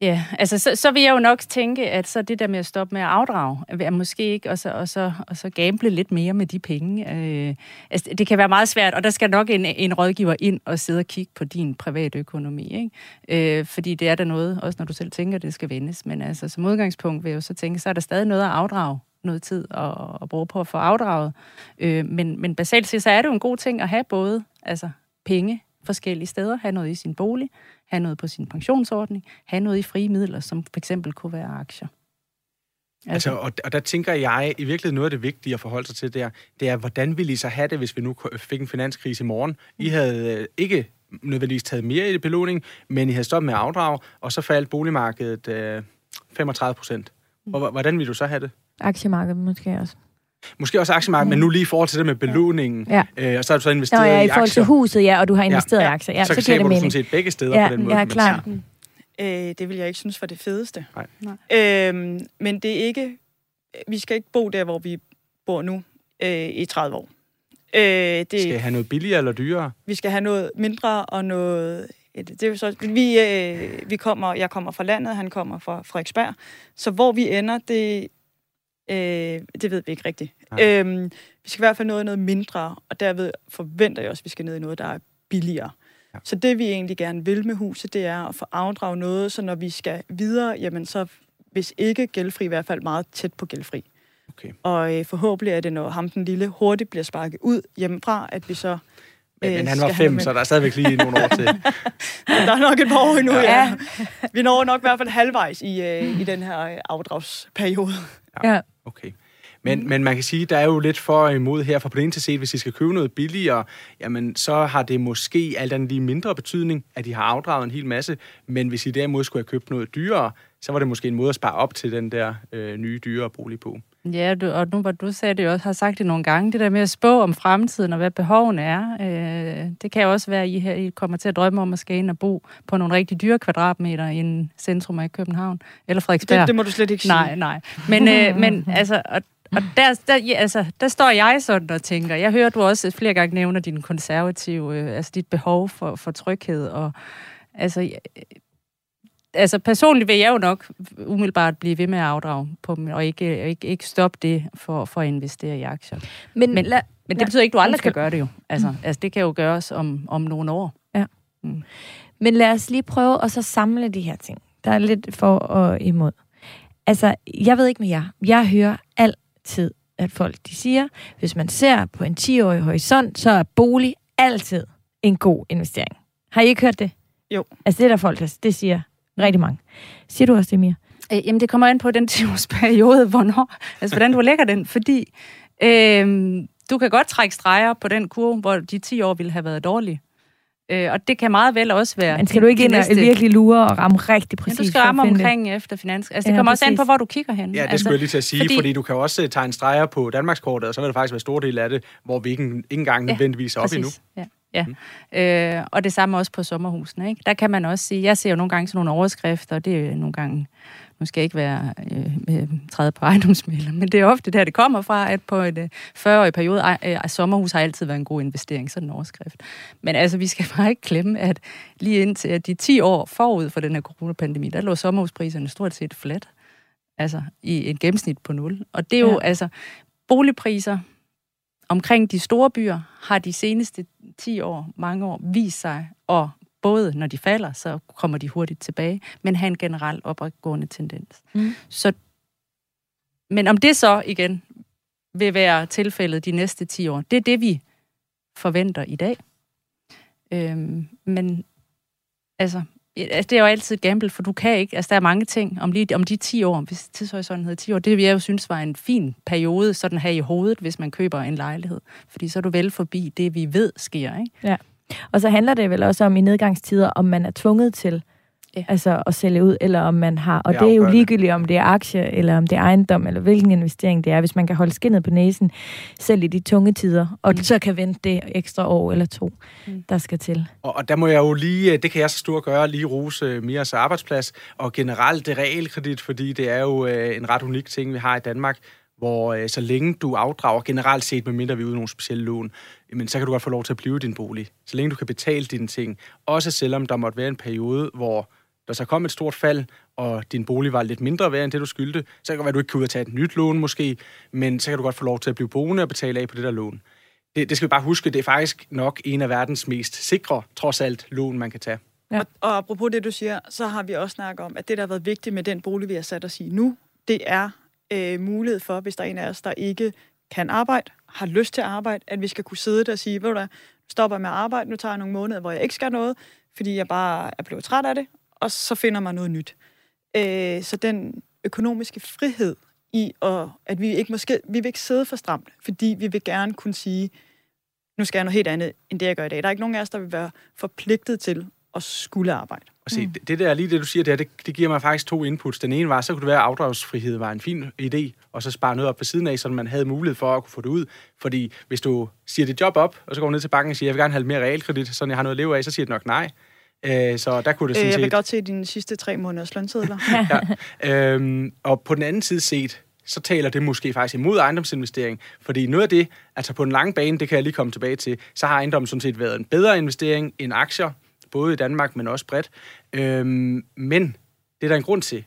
Ja, altså så, så vil jeg jo nok tænke, at så det der med at stoppe med at afdrage, er måske ikke, og så, og så, og så gamble lidt mere med de penge. Øh, altså, det kan være meget svært, og der skal nok en, en rådgiver ind og sidde og kigge på din private økonomi. Ikke? Øh, fordi det er der noget, også når du selv tænker, det skal vendes. Men altså, som udgangspunkt vil jeg jo så tænke, så er der stadig noget at afdrage noget tid at, at bruge på at få afdraget. Øh, men, men basalt set, så er det jo en god ting at have både altså, penge forskellige steder, have noget i sin bolig, have noget på sin pensionsordning, have noget i frie midler, som for eksempel kunne være aktier. Altså, og, og der tænker jeg, i virkeligheden noget af det vigtige at forholde sig til der, det er, hvordan ville I så have det, hvis vi nu fik en finanskrise i morgen? I havde øh, ikke nødvendigvis taget mere i belåning, men I havde stoppet med at afdrage, og så faldt boligmarkedet øh, 35 procent. Hvor- Hvordan ville du så have det? Aktiemarkedet måske også. Måske også aktiemarkedet, men nu lige i forhold til det med belåningen, Ja. øh, og så har du så Nå investeret ja, i i forhold til aktier. huset, ja, og du har investeret Ja. i aktier. Ja, så, så, så giver det mening. set begge steder Ja, på den måde. ja, klart. Øh, det vil jeg ikke synes var det fedeste. Nej. Nej. Øhm, men det er ikke... Vi skal ikke bo der, hvor vi bor nu øh, i 30 år. Øh, det, Skal I have noget billigere eller dyrere? vi skal have noget mindre og noget... Det er så, vi, øh, vi kommer, jeg kommer fra landet, han kommer fra Frederiksberg. Så hvor vi ender, det, øh, det ved vi ikke rigtigt. Nej. Øhm, vi skal i hvert fald noget, noget mindre, og derved forventer jeg også, at vi skal ned i noget, der er billigere. Ja. Ja. Så det, vi egentlig gerne vil med huset, det er at få afdraget noget, så når vi skal videre, jamen så, hvis ikke gældfri, i hvert fald meget tæt på gældfri. Okay. Og øh, forhåbentlig er det, når ham den lille hurtigt bliver sparket ud hjemmefra, at vi så... Men, øh, men han skal var fem, så der er stadigvæk lige nogle år til. der er nok et par år endnu, Ja. ja. Vi når nok i hvert fald halvvejs i, øh, i den her øh, afdragsperiode. Ja. Okay. Men, men man kan sige, der er jo lidt for og imod her. For på den ene side, hvis I skal købe noget billigere, jamen så har det måske alt andet lige mindre betydning, at I har afdraget en hel masse. Men hvis I derimod skulle have købt noget dyrere, så var det måske en måde at spare op til den der øh, nye, dyrere bolig på. Ja, du, og nu hvor du sagde det jo også, har sagt det nogle gange, det der med at spå om fremtiden og hvad behovene er, øh, det kan jo også være, at I, her, I kommer til at drømme om at skal ind og bo på nogle rigtig dyre kvadratmeter i en centrum af København, eller Frederiksberg. Det, det må du slet ikke sige. Nej, nej. Men, øh, men altså, og, og der, der, ja, altså, der står jeg sådan og tænker, jeg hører, du også flere gange nævner din konservative, øh, altså dit behov for, for tryghed, og altså, altså personligt vil jeg jo nok umiddelbart blive ved med at afdrage på dem, og ikke, ikke, ikke stoppe det for, for at investere i aktier. Men, Men- la, Men det Ja, betyder ikke, at du aldrig kan gøre det jo. Altså, altså det kan jo gøres om, om nogle år. men lad os lige prøve at så samle de her ting. Der er lidt for og imod. Altså, jeg ved ikke med jer. Jeg hører altid, at folk de siger, hvis man ser på en 10-årig horisont, så er bolig altid en god investering. Har I ikke hørt det? Jo. Altså, det er der folk, der det siger rigtig mange. Siger du også det, Mia? Øh, jamen, det kommer an på den 10-årsperiode, hvornår, altså hvordan du lægger den, fordi øh, du kan godt trække streger på den kurve, hvor de 10 år ville have været dårlige. Øh, og det kan meget vel også være... Men skal du ikke ind og virkelig lure og ramme rigtig Men præcis? du skal ramme finde det? omkring efter finans. Altså, det Ja, kommer også an præcis. på, hvor du kigger hen. Ja, det altså, skulle jeg lige til at sige, fordi, fordi- du kan også øh, tegne streger på Danmarkskortet, og så vil der faktisk være stor del af det, hvor vi ikke, ikke engang Ja, nødvendigvis er oppe endnu. Præcis. Ja. Ja. Øh, og det samme også på sommerhusene. Ikke? Der kan man også sige, jeg ser jo nogle gange sådan nogle overskrifter, og det er nogle gange, nu skal jeg ikke være øh, øh, træde på ejendomsmælder, men det er ofte der, det kommer fra, at på en øh, 40-årig periode, øh, sommerhus har altid været en god investering, sådan en overskrift. Men altså, vi skal bare ikke glemme, at lige indtil at de 10 år forud for den her coronapandemi, der lå sommerhuspriserne stort set flat. Altså i et gennemsnit på nul. Og det er jo Ja. altså boligpriser omkring de store byer har de seneste 10 år, mange år, vist sig, og både når de falder, så kommer de hurtigt tilbage, men har en generelt opadgående tendens. Mm. Så, men om det så igen vil være tilfældet de næste 10 år, det er det, vi forventer i dag. Øhm, men altså, altså, det er jo altid et gamble, for du kan ikke, altså der er mange ting om, lige, om de 10 år, hvis tidshorisonten hedder 10 år, det vil jeg jo synes var en fin periode, sådan her i hovedet, hvis man køber en lejlighed. Fordi så er du vel forbi det, vi ved sker, ikke? Ja. Og så handler det vel også om i nedgangstider, om man er tvunget til Ja. altså at sælge ud, eller om man har, og Det det er jo ligegyldigt, om det er aktie, eller om det er ejendom, eller hvilken investering det er, hvis man kan holde skinnet på næsen, selv i de tunge tider, og Mm. så kan vente det ekstra år eller to, Mm. der skal til. Og, og der må jeg jo lige, øh, det kan jeg så stort gøre, lige rose øh, Miras arbejdsplads, og generelt det realkredit, fordi det er jo øh, en ret unik ting, vi har i Danmark, hvor øh, så længe du afdrager generelt set, medmindre vi er ude i nogle specielle lån, men så kan du godt få lov til at blive i din bolig. Så længe du kan betale dine ting. Også selvom der måtte være en periode, hvor der så kom et stort fald, og din bolig var lidt mindre værd end det, du skyldte, så kan det være, at du ikke kan ud og tage et nyt lån måske, men så kan du godt få lov til at blive boende og betale af på det der lån. Det, det skal vi bare huske, det er faktisk nok en af verdens mest sikre, trods alt, lån, man kan tage. Ja. Og, og apropos det, du siger, så har vi også snakket om, at det, der har været vigtigt med den bolig, vi har sat os i nu, det er øh, mulighed for, hvis der er en af os, der ikke kan arbejde, har lyst til at arbejde, at vi skal kunne sidde der og sige, ved du hvad, stopper med at arbejde, nu tager jeg nogle måneder, hvor jeg ikke skal noget, fordi jeg bare er blevet træt af det, og så finder man noget nyt. Øh, så den økonomiske frihed i, og at vi ikke måske, vi vil ikke sidde for stramt, fordi vi vil gerne kunne sige, nu skal jeg noget helt andet, end det jeg gør i dag. Der er ikke nogen af os, der vil være forpligtet til at skulle arbejde. Og se, mm. det der, lige det du siger der, det, det giver mig faktisk to inputs. Den ene var, så kunne det være, at afdragsfrihed var en fin idé, og så spare noget op ved siden af, så man havde mulighed for at kunne få det ud. Fordi hvis du siger dit job op, og så går du ned til banken og siger, jeg vil gerne have lidt mere realkredit, så jeg har noget at leve af, så siger de nok nej. Øh, så der kunne det Øh, sådan jeg vil set... godt se dine sidste tre måneders lønsedler. ja. øhm, og på den anden side set, så taler det måske faktisk imod ejendomsinvestering. Fordi noget af det, altså på den lange bane, det kan jeg lige komme tilbage til, så har ejendommen sådan set været en bedre investering end aktier, både i Danmark, men også bredt. Øhm, men det er der en grund til.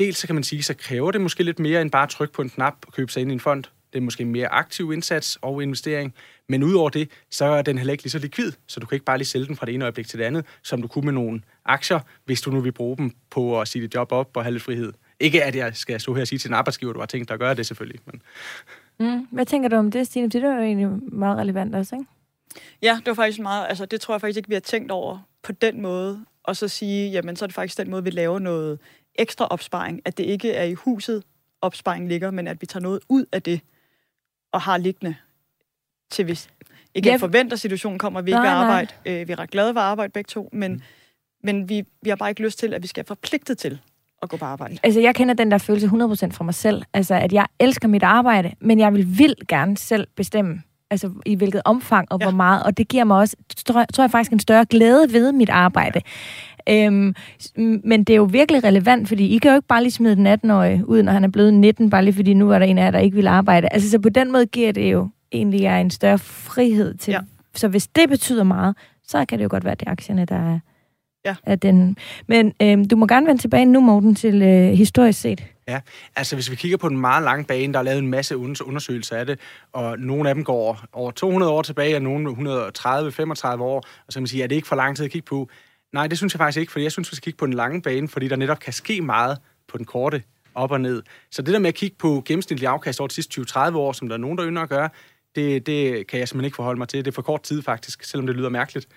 Dels så kan man sige, så kræver det måske lidt mere end bare at trykke på en knap og købe sig ind i en fond. Det er måske en mere aktiv indsats og investering. Men udover det, så er den heller ikke lige så likvid, så du kan ikke bare lige sælge den fra det ene øjeblik til det andet, som du kunne med nogle aktier, hvis du nu vil bruge dem på at sige dit job op og have lidt frihed. Ikke at jeg skal stå her og sige til en arbejdsgiver, du har tænkt dig at gøre det selvfølgelig. Men Mm. Hvad tænker du om det, Stine? Det er jo egentlig meget relevant også, ikke? Ja, det var faktisk meget, altså det tror jeg faktisk ikke, vi har tænkt over på den måde, og så sige, jamen så er det faktisk den måde, vi laver noget ekstra opsparing, at det ikke er i huset, opsparing ligger, men at vi tager noget ud af det, og har liggende til hvis ikke Ja, jeg forventer, at situationen kommer, vi ikke Nej, vil nej. arbejde. Øh, vi er ret glade for at arbejde begge to, men, Mm. men vi, vi har bare ikke lyst til, at vi skal være forpligtet til at gå på arbejde. Altså, jeg kender den der følelse 100% fra mig selv. Altså, at jeg elsker mit arbejde, men jeg vil vildt gerne selv bestemme, altså i hvilket omfang og Ja. hvor meget. Og det giver mig også, tror, tror jeg faktisk, en større glæde ved mit arbejde. Øhm, men det er jo virkelig relevant, fordi I kan jo ikke bare lige smide den 18-årige ud, når han er blevet 19, bare lige fordi nu er der en af jer, der ikke vil arbejde. Altså, så på den måde giver det jo egentlig jer en større frihed til. Ja. Så hvis det betyder meget, så kan det jo godt være, at det er aktierne, der er, Ja. er den. Men øhm, du må gerne vende tilbage nu, Morten, til øh, historisk set. Altså, hvis vi kigger på den meget lange bane, der er lavet en masse under- undersøgelser af det, og nogle af dem går over 200 år tilbage, og nogle 130-35 år, og så kan man sige, er det ikke for lang tid at kigge på? Nej, det synes jeg faktisk ikke, fordi jeg synes, vi skal kigge på den lange bane, fordi der netop kan ske meget på den korte op og ned. Så det der med at kigge på gennemsnitlig afkast over de sidste 20-30 år, som der er nogen, der ynder at gøre, det, det kan jeg simpelthen ikke forholde mig til. Det er for kort tid faktisk, selvom det lyder mærkeligt.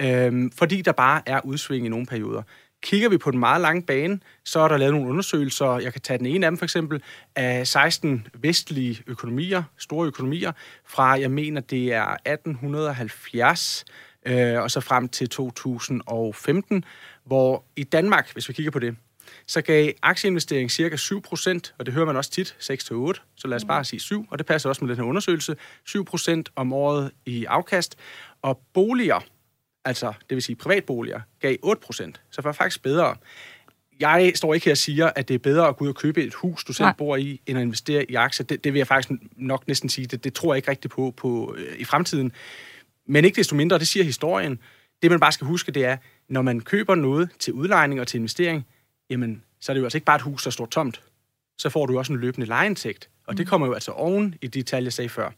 Øhm, fordi der bare er udsving i nogle perioder. Kigger vi på den meget lange bane, så er der lavet nogle undersøgelser. Jeg kan tage den ene af dem for eksempel, af 16 vestlige økonomier, store økonomier, fra, jeg mener, det er 1870, øh, og så frem til 2015, hvor i Danmark, hvis vi kigger på det, så gav aktieinvestering cirka 7 procent, og det hører man også tit, 6-8, så lad os bare sige 7, og det passer også med den her undersøgelse, 7 procent om året i afkast, og boliger, altså det vil sige privatboliger, gav 8 procent, så var faktisk bedre. Jeg står ikke her og siger, at det er bedre at gå ud og købe et hus, du selv Nej. bor i, end at investere i aktier. Det, det vil jeg faktisk nok næsten sige, det, det tror jeg ikke rigtigt på, på øh, i fremtiden. Men ikke desto mindre, det siger historien. Det man bare skal huske, det er, når man køber noget til udlejning og til investering, jamen, så er det jo altså ikke bare et hus, der står tomt. Så får du også en løbende lejeindtægt. Og det kommer jo altså oven i de tal, jeg sagde før.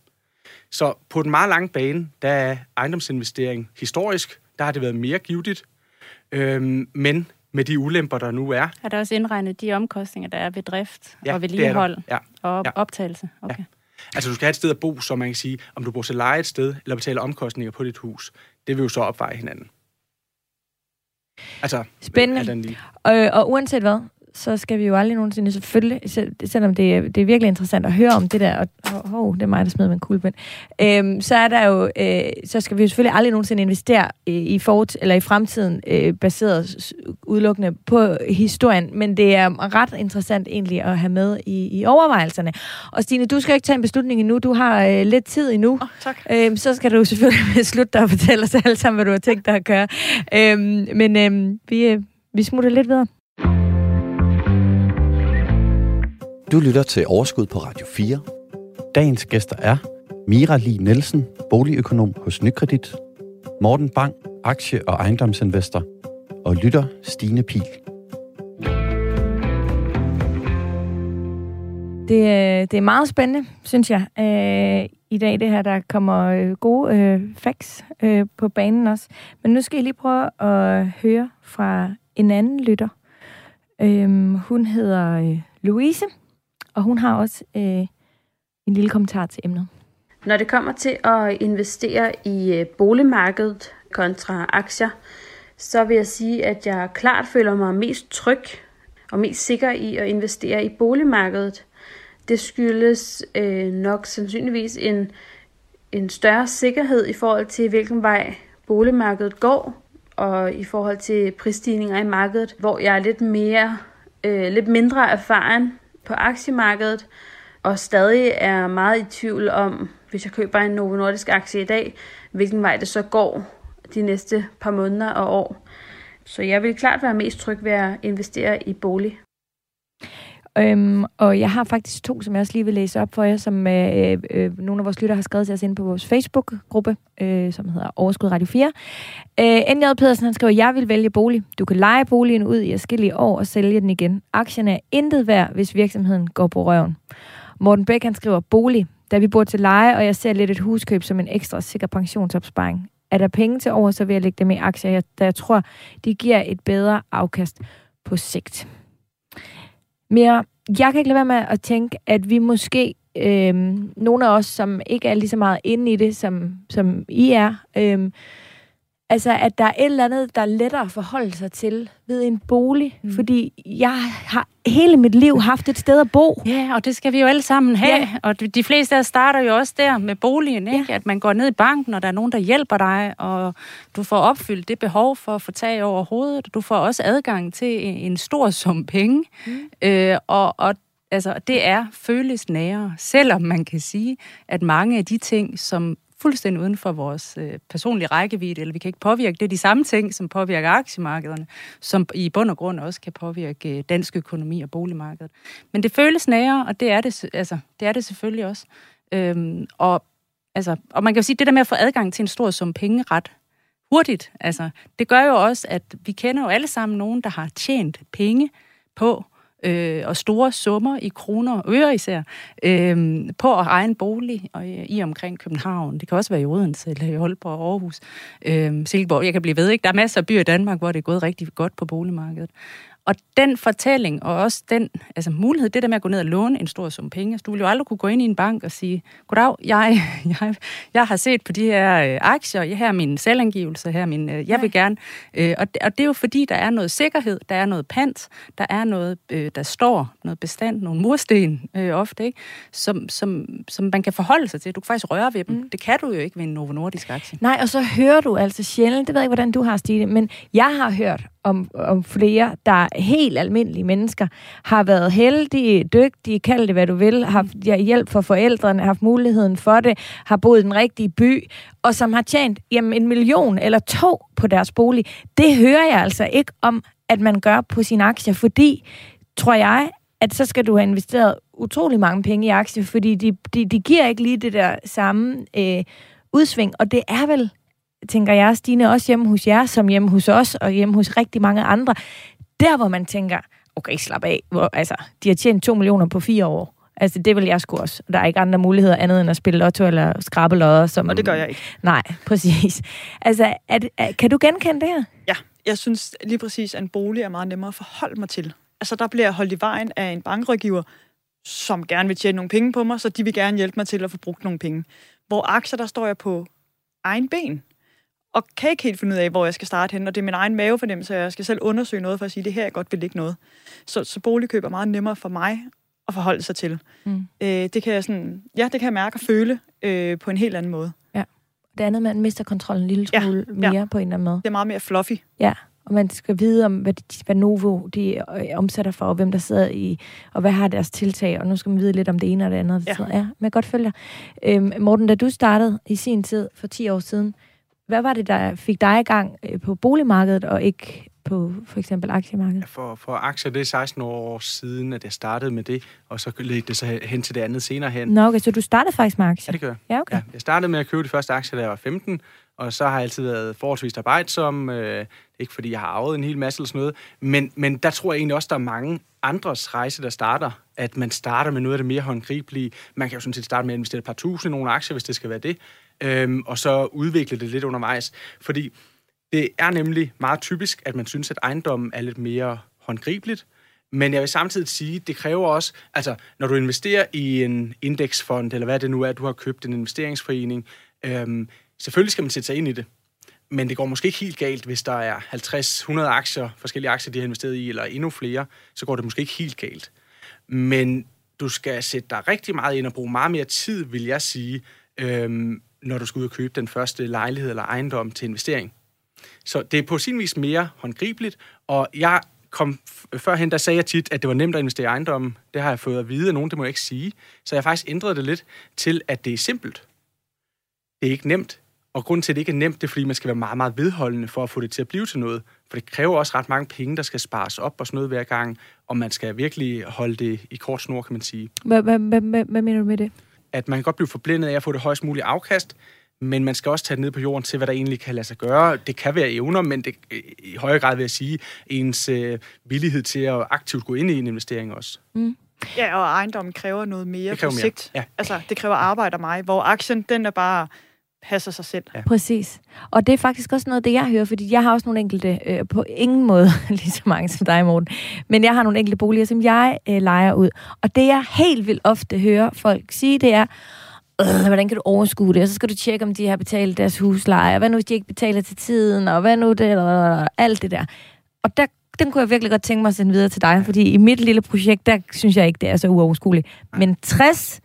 Så på den meget lange bane, der er ejendomsinvestering historisk, der har det været mere givetigt. Øhm, men med de ulemper, der nu er, Er der også indregnet de omkostninger, der er ved drift ja, og det er vedligehold der. Ja. og op- Ja. optagelse? Okay. Altså, du skal have et sted at bo, så man kan sige, om du bor til leje et sted, eller betaler omkostninger på dit hus. Det vil jo så opveje hinanden. Altså, Spændende. Og, og uanset hvad, så skal vi jo aldrig nogensinde, selvfølgelig, selvom det er, det er virkelig interessant at høre om det der, og oh, oh, det er mig, der smider min kuglepen, øhm, så er der jo, øh, så skal vi jo selvfølgelig aldrig nogensinde investere i, i, fort, eller i fremtiden, øh, baseret udelukkende på historien, men det er ret interessant egentlig at have med i, i overvejelserne. Og Stine, du skal ikke tage en beslutning endnu, du har øh, lidt tid endnu. Oh, tak. Øhm, så skal du selvfølgelig beslutte dig og fortælle os alle sammen, hvad du har tænkt dig at gøre. Øhm, men øhm, vi, øh, vi smutter lidt videre. Du lytter til Overskud på Radio 4. Dagens gæster er Mira Li Nielsen, boligøkonom hos Nykredit, Morten Bang, aktie- og ejendomsinvestor, og lytter Stine Pil. Det, øh, det er meget spændende, synes jeg, øh, i dag det her. Der kommer øh, gode øh, facts øh, på banen også. Men nu skal jeg lige prøve at høre fra en anden lytter. Øh, hun hedder øh, Louise, og hun har også øh, en lille kommentar til emnet. Når det kommer til at investere i øh, boligmarkedet kontra aktier, så vil jeg sige, at jeg klart føler mig mest tryg og mest sikker i at investere i boligmarkedet. Det skyldes øh, nok sandsynligvis en, en større sikkerhed i forhold til, hvilken vej boligmarkedet går, og i forhold til prisstigninger i markedet, hvor jeg er lidt mere, øh, lidt mindre erfaren på aktiemarkedet, og stadig er meget i tvivl om, hvis jeg køber en Novo Nordisk aktie i dag, hvilken vej det så går de næste par måneder og år. Så jeg vil klart være mest tryg ved at investere i bolig. Øhm, og jeg har faktisk to, som jeg også lige vil læse op for jer, som øh, øh, øh nogle af vores lytter har skrevet til os ind på vores Facebook-gruppe, øh, som hedder Overskud Radio 4. Øh, N.J. Pedersen, han skriver, jeg vil vælge bolig. Du kan lege boligen ud i forskellige år og sælge den igen. Aktierne er intet værd, hvis virksomheden går på røven. Morten Bæk, han skriver, bolig. Da vi bor til leje, og jeg ser lidt et huskøb som en ekstra sikker pensionsopsparing. Er der penge til over, så vil jeg lægge dem i aktier, da jeg tror, de giver et bedre afkast på sigt. Mere, jeg kan ikke lade være med at tænke, at vi måske, øh, nogle af os, som ikke er lige så meget inde i det, som, som I er, øh, Altså, at der er et eller andet, der er lettere at forholde sig til ved en bolig. Mm. Fordi jeg har hele mit liv haft et sted at bo. Ja, og det skal vi jo alle sammen have. Ja. Og de fleste af starter jo også der med boligen, ikke? Ja. At man går ned i banken, og der er nogen, der hjælper dig, og du får opfyldt det behov for at få tag over hovedet. Du får også adgang til en stor sum penge. Mm. Øh, og, og altså, det er føles nære, selvom man kan sige, at mange af de ting, som fuldstændig uden for vores øh, personlige rækkevidde, eller vi kan ikke påvirke. Det er de samme ting, som påvirker aktiemarkederne, som i bund og grund også kan påvirke øh, dansk økonomi og boligmarkedet. Men det føles nære, og det er det, altså, det, er det selvfølgelig også. Øhm, og, altså, og man kan jo sige, at det der med at få adgang til en stor sum penge ret hurtigt, altså, det gør jo også, at vi kender jo alle sammen nogen, der har tjent penge på øh, og store summer i kroner og øre især, øh, på at eje en bolig og, øh, i omkring København. Det kan også være i Odense eller i Aalborg og Aarhus. Øh, Silkeborg, jeg kan blive ved, ikke? Der er masser af byer i Danmark, hvor det er gået rigtig godt på boligmarkedet. Og den fortælling, og også den altså mulighed, det der med at gå ned og låne en stor sum penge, altså, du vil jo aldrig kunne gå ind i en bank og sige, goddag, jeg, jeg, jeg har set på de her øh, aktier, jeg her er min selvangivelse, her er min, øh, jeg vil gerne. Øh, og, og det er jo fordi, der er noget sikkerhed, der er noget pant, der er noget, øh, der står, noget bestand, nogle mursten øh, ofte, ikke? Som, som, som man kan forholde sig til. Du kan faktisk røre ved dem. Mm. Det kan du jo ikke ved en Novo Nordisk aktie. Nej, og så hører du altså sjældent, det ved jeg ikke, hvordan du har, Stine, men jeg har hørt om, om flere, der helt almindelige mennesker, har været heldige, dygtige, kald det hvad du vil, har haft hjælp for forældrene, haft muligheden for det, har boet i den rigtige by, og som har tjent jamen, en million eller to på deres bolig. Det hører jeg altså ikke om, at man gør på sine aktier, fordi, tror jeg, at så skal du have investeret utrolig mange penge i aktier, fordi de, de, de giver ikke lige det der samme øh, udsving, og det er vel tænker jeg, Stine, også hjemme hos jer, som hjemme hos os, og hjemme hos rigtig mange andre. Der, hvor man tænker, okay, slap af. Hvor, altså, de har tjent 2 millioner på fire år. Altså, det vil jeg sgu også. Der er ikke andre muligheder andet end at spille lotto eller skrabe lodder. Som... Og det gør jeg ikke. Nej, præcis. Altså, er det, er, kan du genkende det her? Ja, jeg synes lige præcis, at en bolig er meget nemmere at forholde mig til. Altså, der bliver jeg holdt i vejen af en bankrådgiver, som gerne vil tjene nogle penge på mig, så de vil gerne hjælpe mig til at få brugt nogle penge. Hvor aktier, der står jeg på egen ben. Og kan ikke helt finde ud af, hvor jeg skal starte hen, og det er min egen mavefornemmelse, og jeg skal selv undersøge noget for at sige, det her jeg godt vil ikke noget. Så, så boligkøb er meget nemmere for mig at forholde sig til. Mm. Øh, det kan jeg sådan, ja, det kan jeg mærke og føle øh, på en helt anden måde. Ja. Det andet, man mister kontrollen en lille smule ja, mere ja. på en eller anden måde. Det er meget mere fluffy. Ja, og man skal vide om, hvad, de, hvad Novo de øh, omsætter for, og hvem der sidder i, og hvad har deres tiltag, og nu skal man vide lidt om det ene og det andet. Ja, ja men jeg godt følger. Øhm, Morten, da du startede i sin tid for 10 år siden, hvad var det, der fik dig i gang øh, på boligmarkedet, og ikke på for eksempel aktiemarkedet? For, for aktier, det er 16 år siden, at jeg startede med det, og så ledte det så hen til det andet senere hen. Nå, okay, så du startede faktisk med aktier? Ja, det gør jeg. Ja, okay. Ja, jeg startede med at købe de første aktier, da jeg var 15, og så har jeg altid været forholdsvis arbejdsom. Øh, ikke fordi jeg har arvet en hel masse eller sådan noget, men, men der tror jeg egentlig også, der er mange andres rejse, der starter, at man starter med noget af det mere håndgribelige. Man kan jo sådan set starte med at investere et par tusind i nogle aktier, hvis det skal være det, øhm, og så udvikle det lidt undervejs. Fordi det er nemlig meget typisk, at man synes, at ejendommen er lidt mere håndgribeligt, men jeg vil samtidig sige, det kræver også, altså når du investerer i en indeksfond, eller hvad det nu er, du har købt en investeringsforening, øhm, selvfølgelig skal man sætte sig ind i det. Men det går måske ikke helt galt, hvis der er 50-100 aktier, forskellige aktier, de har investeret i, eller endnu flere, så går det måske ikke helt galt. Men du skal sætte dig rigtig meget ind og bruge meget mere tid, vil jeg sige, øhm, når du skal ud og købe den første lejlighed eller ejendom til investering. Så det er på sin vis mere håndgribeligt, og jeg kom førhen, der sagde jeg tit, at det var nemt at investere i ejendommen. Det har jeg fået at vide af nogen, det må jeg ikke sige. Så jeg har faktisk ændret det lidt til, at det er simpelt. Det er ikke nemt, og grunden til, at det ikke er nemt, det er, fordi man skal være meget, meget vedholdende for at få det til at blive til noget. For det kræver også ret mange penge, der skal spares op og sådan noget hver gang, og man skal virkelig holde det i kort snor, kan man sige. Hvad, hvad mener du med det? At man kan godt blive forblændet af at få det højst mulige afkast, men man skal også tage det ned på jorden til, hvad der egentlig kan lade sig gøre. Det kan være evner, men det, i højere grad vil jeg sige, ens øh, villighed til at aktivt gå ind i en investering også. Mm. Ja, og ejendommen kræver noget mere på sigt. Ja. Altså, det kræver arbejde af mig, hvor aktien, den er bare passer sig selv. Ja. Præcis. Og det er faktisk også noget det, jeg hører, fordi jeg har også nogle enkelte, øh, på ingen måde lige så mange som dig, Morten, men jeg har nogle enkelte boliger, som jeg øh, leger ud. Og det, jeg helt vildt ofte hører folk sige, det er, øh, hvordan kan du overskue det? Og så skal du tjekke, om de har betalt deres husleje, og hvad nu, hvis de ikke betaler til tiden, og hvad nu det, eller alt det der. Og der, den kunne jeg virkelig godt tænke mig at sende videre til dig, fordi i mit lille projekt, der synes jeg ikke, det er så uoverskueligt. Men 60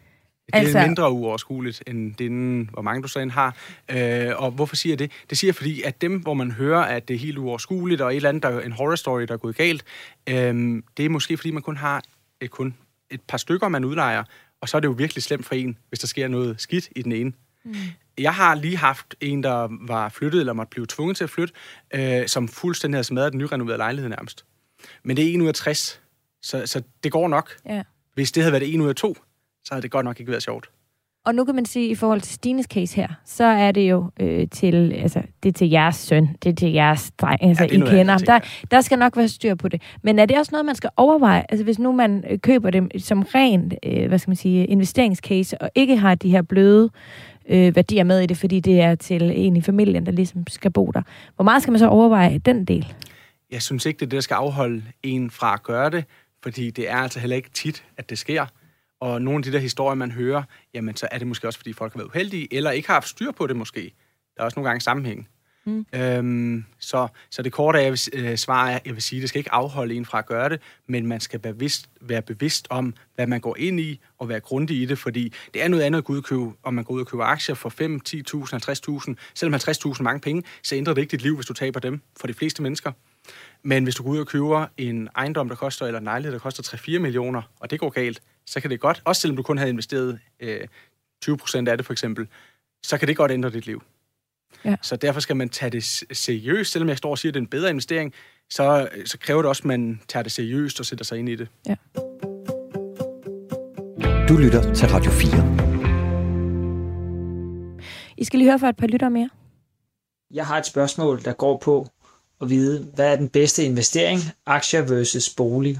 det er altså... mindre uoverskueligt, end den, hvor mange du så end har. Øh, og hvorfor siger jeg det? Det siger jeg, fordi, at dem, hvor man hører, at det er helt uoverskueligt, og et eller andet, der er en horror story, der er gået galt, øh, det er måske, fordi man kun har et, kun et par stykker, man udlejer, og så er det jo virkelig slemt for en, hvis der sker noget skidt i den ene. Mm. Jeg har lige haft en, der var flyttet, eller måtte blive tvunget til at flytte, øh, som fuldstændig havde smadret den nyrenoverede lejlighed nærmest. Men det er 1 ud af 60, så, så det går nok. Ja. Hvis det havde været 1 ud af 2, så havde det godt nok ikke været sjovt. Og nu kan man sige, i forhold til Stines case her, så er det jo øh, til, altså, det er til jeres søn, det er til jeres dreng, altså ja, I kender ham. Der, der skal nok være styr på det. Men er det også noget, man skal overveje? Altså hvis nu man øh, køber dem som ren, øh, hvad skal man sige, investeringscase, og ikke har de her bløde øh, værdier med i det, fordi det er til en i familien, der ligesom skal bo der. Hvor meget skal man så overveje den del? Jeg synes ikke, det er det, der skal afholde en fra at gøre det, fordi det er altså heller ikke tit, at det sker. Og nogle af de der historier, man hører, jamen så er det måske også, fordi folk har været uheldige, eller ikke har haft styr på det måske. Der er også nogle gange sammenhæng. Mm. Øhm, så, så det korte jeg vil, øh, svar er, jeg vil sige, det skal ikke afholde en fra at gøre det, men man skal bevidst, være bevidst om, hvad man går ind i, og være grundig i det, fordi det er noget andet at gå ud og købe, om man går ud og køber aktier for 5, 10.000, 50.000, selvom 50.000 mange penge, så ændrer det ikke dit liv, hvis du taber dem for de fleste mennesker. Men hvis du går ud og køber en ejendom, der koster, eller en lejlighed, der koster 3-4 millioner, og det går galt, så kan det godt, også selvom du kun havde investeret øh, 20 procent af det for eksempel, så kan det godt ændre dit liv. Ja. Så derfor skal man tage det seriøst. Selvom jeg står og siger, at det er en bedre investering, så, så kræver det også, at man tager det seriøst og sætter sig ind i det. Ja. Du lytter til Radio 4. I skal lige høre for et par lytter mere. Jeg har et spørgsmål, der går på at vide, hvad er den bedste investering, aktier versus bolig?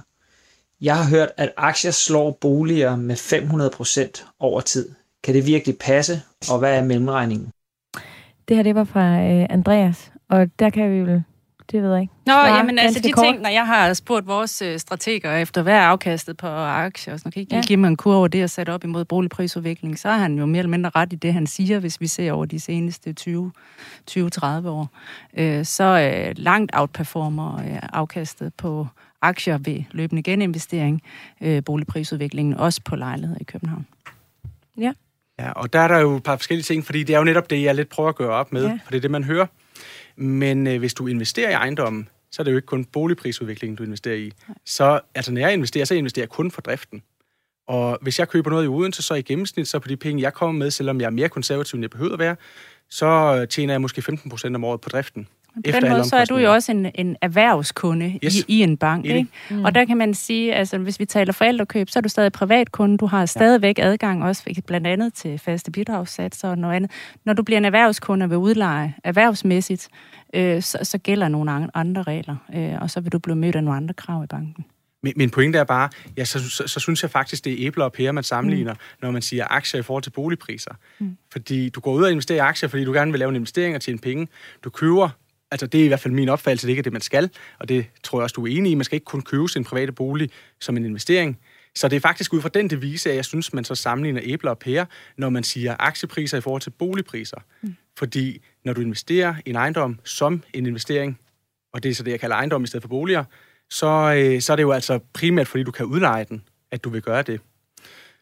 Jeg har hørt, at aktier slår boliger med 500% over tid. Kan det virkelig passe, og hvad er mellemregningen? Det her, det var fra øh, Andreas, og der kan vi jo Det ved jeg ikke. Nå, Svare jamen altså de kort. ting, når jeg har spurgt vores øh, strateger efter, hvad er afkastet på aktier, og sådan, kan I ikke Ja. give mig en kurve over det og sætte op imod boligprisudvikling, så er han jo mere eller mindre ret i det, han siger, hvis vi ser over de seneste 20 20-30 år. Øh, så øh, langt outperformer øh, afkastet på aktier ved løbende geninvestering, øh, boligprisudviklingen, også på lejligheder i København. Ja, og der er der jo et par forskellige ting, fordi det er jo netop det, jeg lidt prøver at gøre op med, Ja. ja. for det er det, man hører. Men øh, hvis du investerer i ejendommen, så er det jo ikke kun boligprisudviklingen, du investerer i. Så, altså når jeg investerer, så investerer jeg kun for driften. Og hvis jeg køber noget i Odense, så i gennemsnit, så på de penge, jeg kommer med, selvom jeg er mere konservativ, end jeg behøver at være, så øh, tjener jeg måske 15 procent om året på driften. På den måde, så er du jo også en, en erhvervskunde Yes. i, i en bank. Ikke? Mm. Og der kan man sige, altså hvis vi taler forældrekøb, så er du stadig privatkunde. Du har stadigvæk adgang også blandt andet til faste bidragssatser og noget andet. Når du bliver en erhvervskunde og vil udleje erhvervsmæssigt, øh, så, så gælder nogle an- andre regler, øh, og så vil du blive mødt af nogle andre krav i banken. Min, min pointe er bare, ja, så, så, så synes jeg faktisk, det er æbler og pærer, man sammenligner, mm. når man siger aktier i forhold til boligpriser. Mm. Fordi du går ud og investerer i aktier, fordi du gerne vil lave en investering og tjene penge. Du køber, altså det er i hvert fald min opfattelse, det ikke er det, man skal, og det tror jeg også, du er enig i. Man skal ikke kun købe sin private bolig som en investering. Så det er faktisk ud fra den devise, at jeg synes, man så sammenligner æbler og pærer, når man siger aktiepriser i forhold til boligpriser. Mm. Fordi når du investerer i en ejendom som en investering, og det er så det, jeg kalder ejendom i stedet for boliger, så, øh, så er det jo altså primært, fordi du kan udleje den, at du vil gøre det.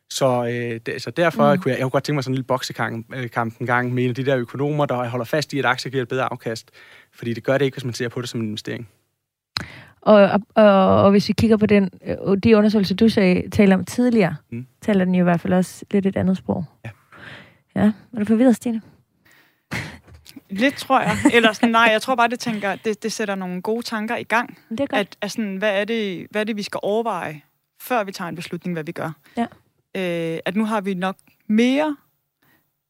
Så, øh, det, så derfor mm. kunne jeg, jeg kunne godt tænke mig sådan en lille boksekamp øh, kamp en gang med en af de der økonomer, der holder fast i, at aktier giver et bedre afkast. Fordi det gør det ikke, hvis man ser på det som en investering. Og, og, og, hvis vi kigger på den, øh, de undersøgelser, du sagde, taler om tidligere. Mm. taler den jo i hvert fald også lidt et andet sprog. Ja. Ja, er du forvirret, Stine? Lidt, tror jeg. Eller sådan, nej, jeg tror bare, det, tænker, det, det sætter nogle gode tanker i gang. Det er godt. At, at sådan, hvad, er det, hvad er det, vi skal overveje, før vi tager en beslutning, hvad vi gør? Ja. Øh, at nu har vi nok mere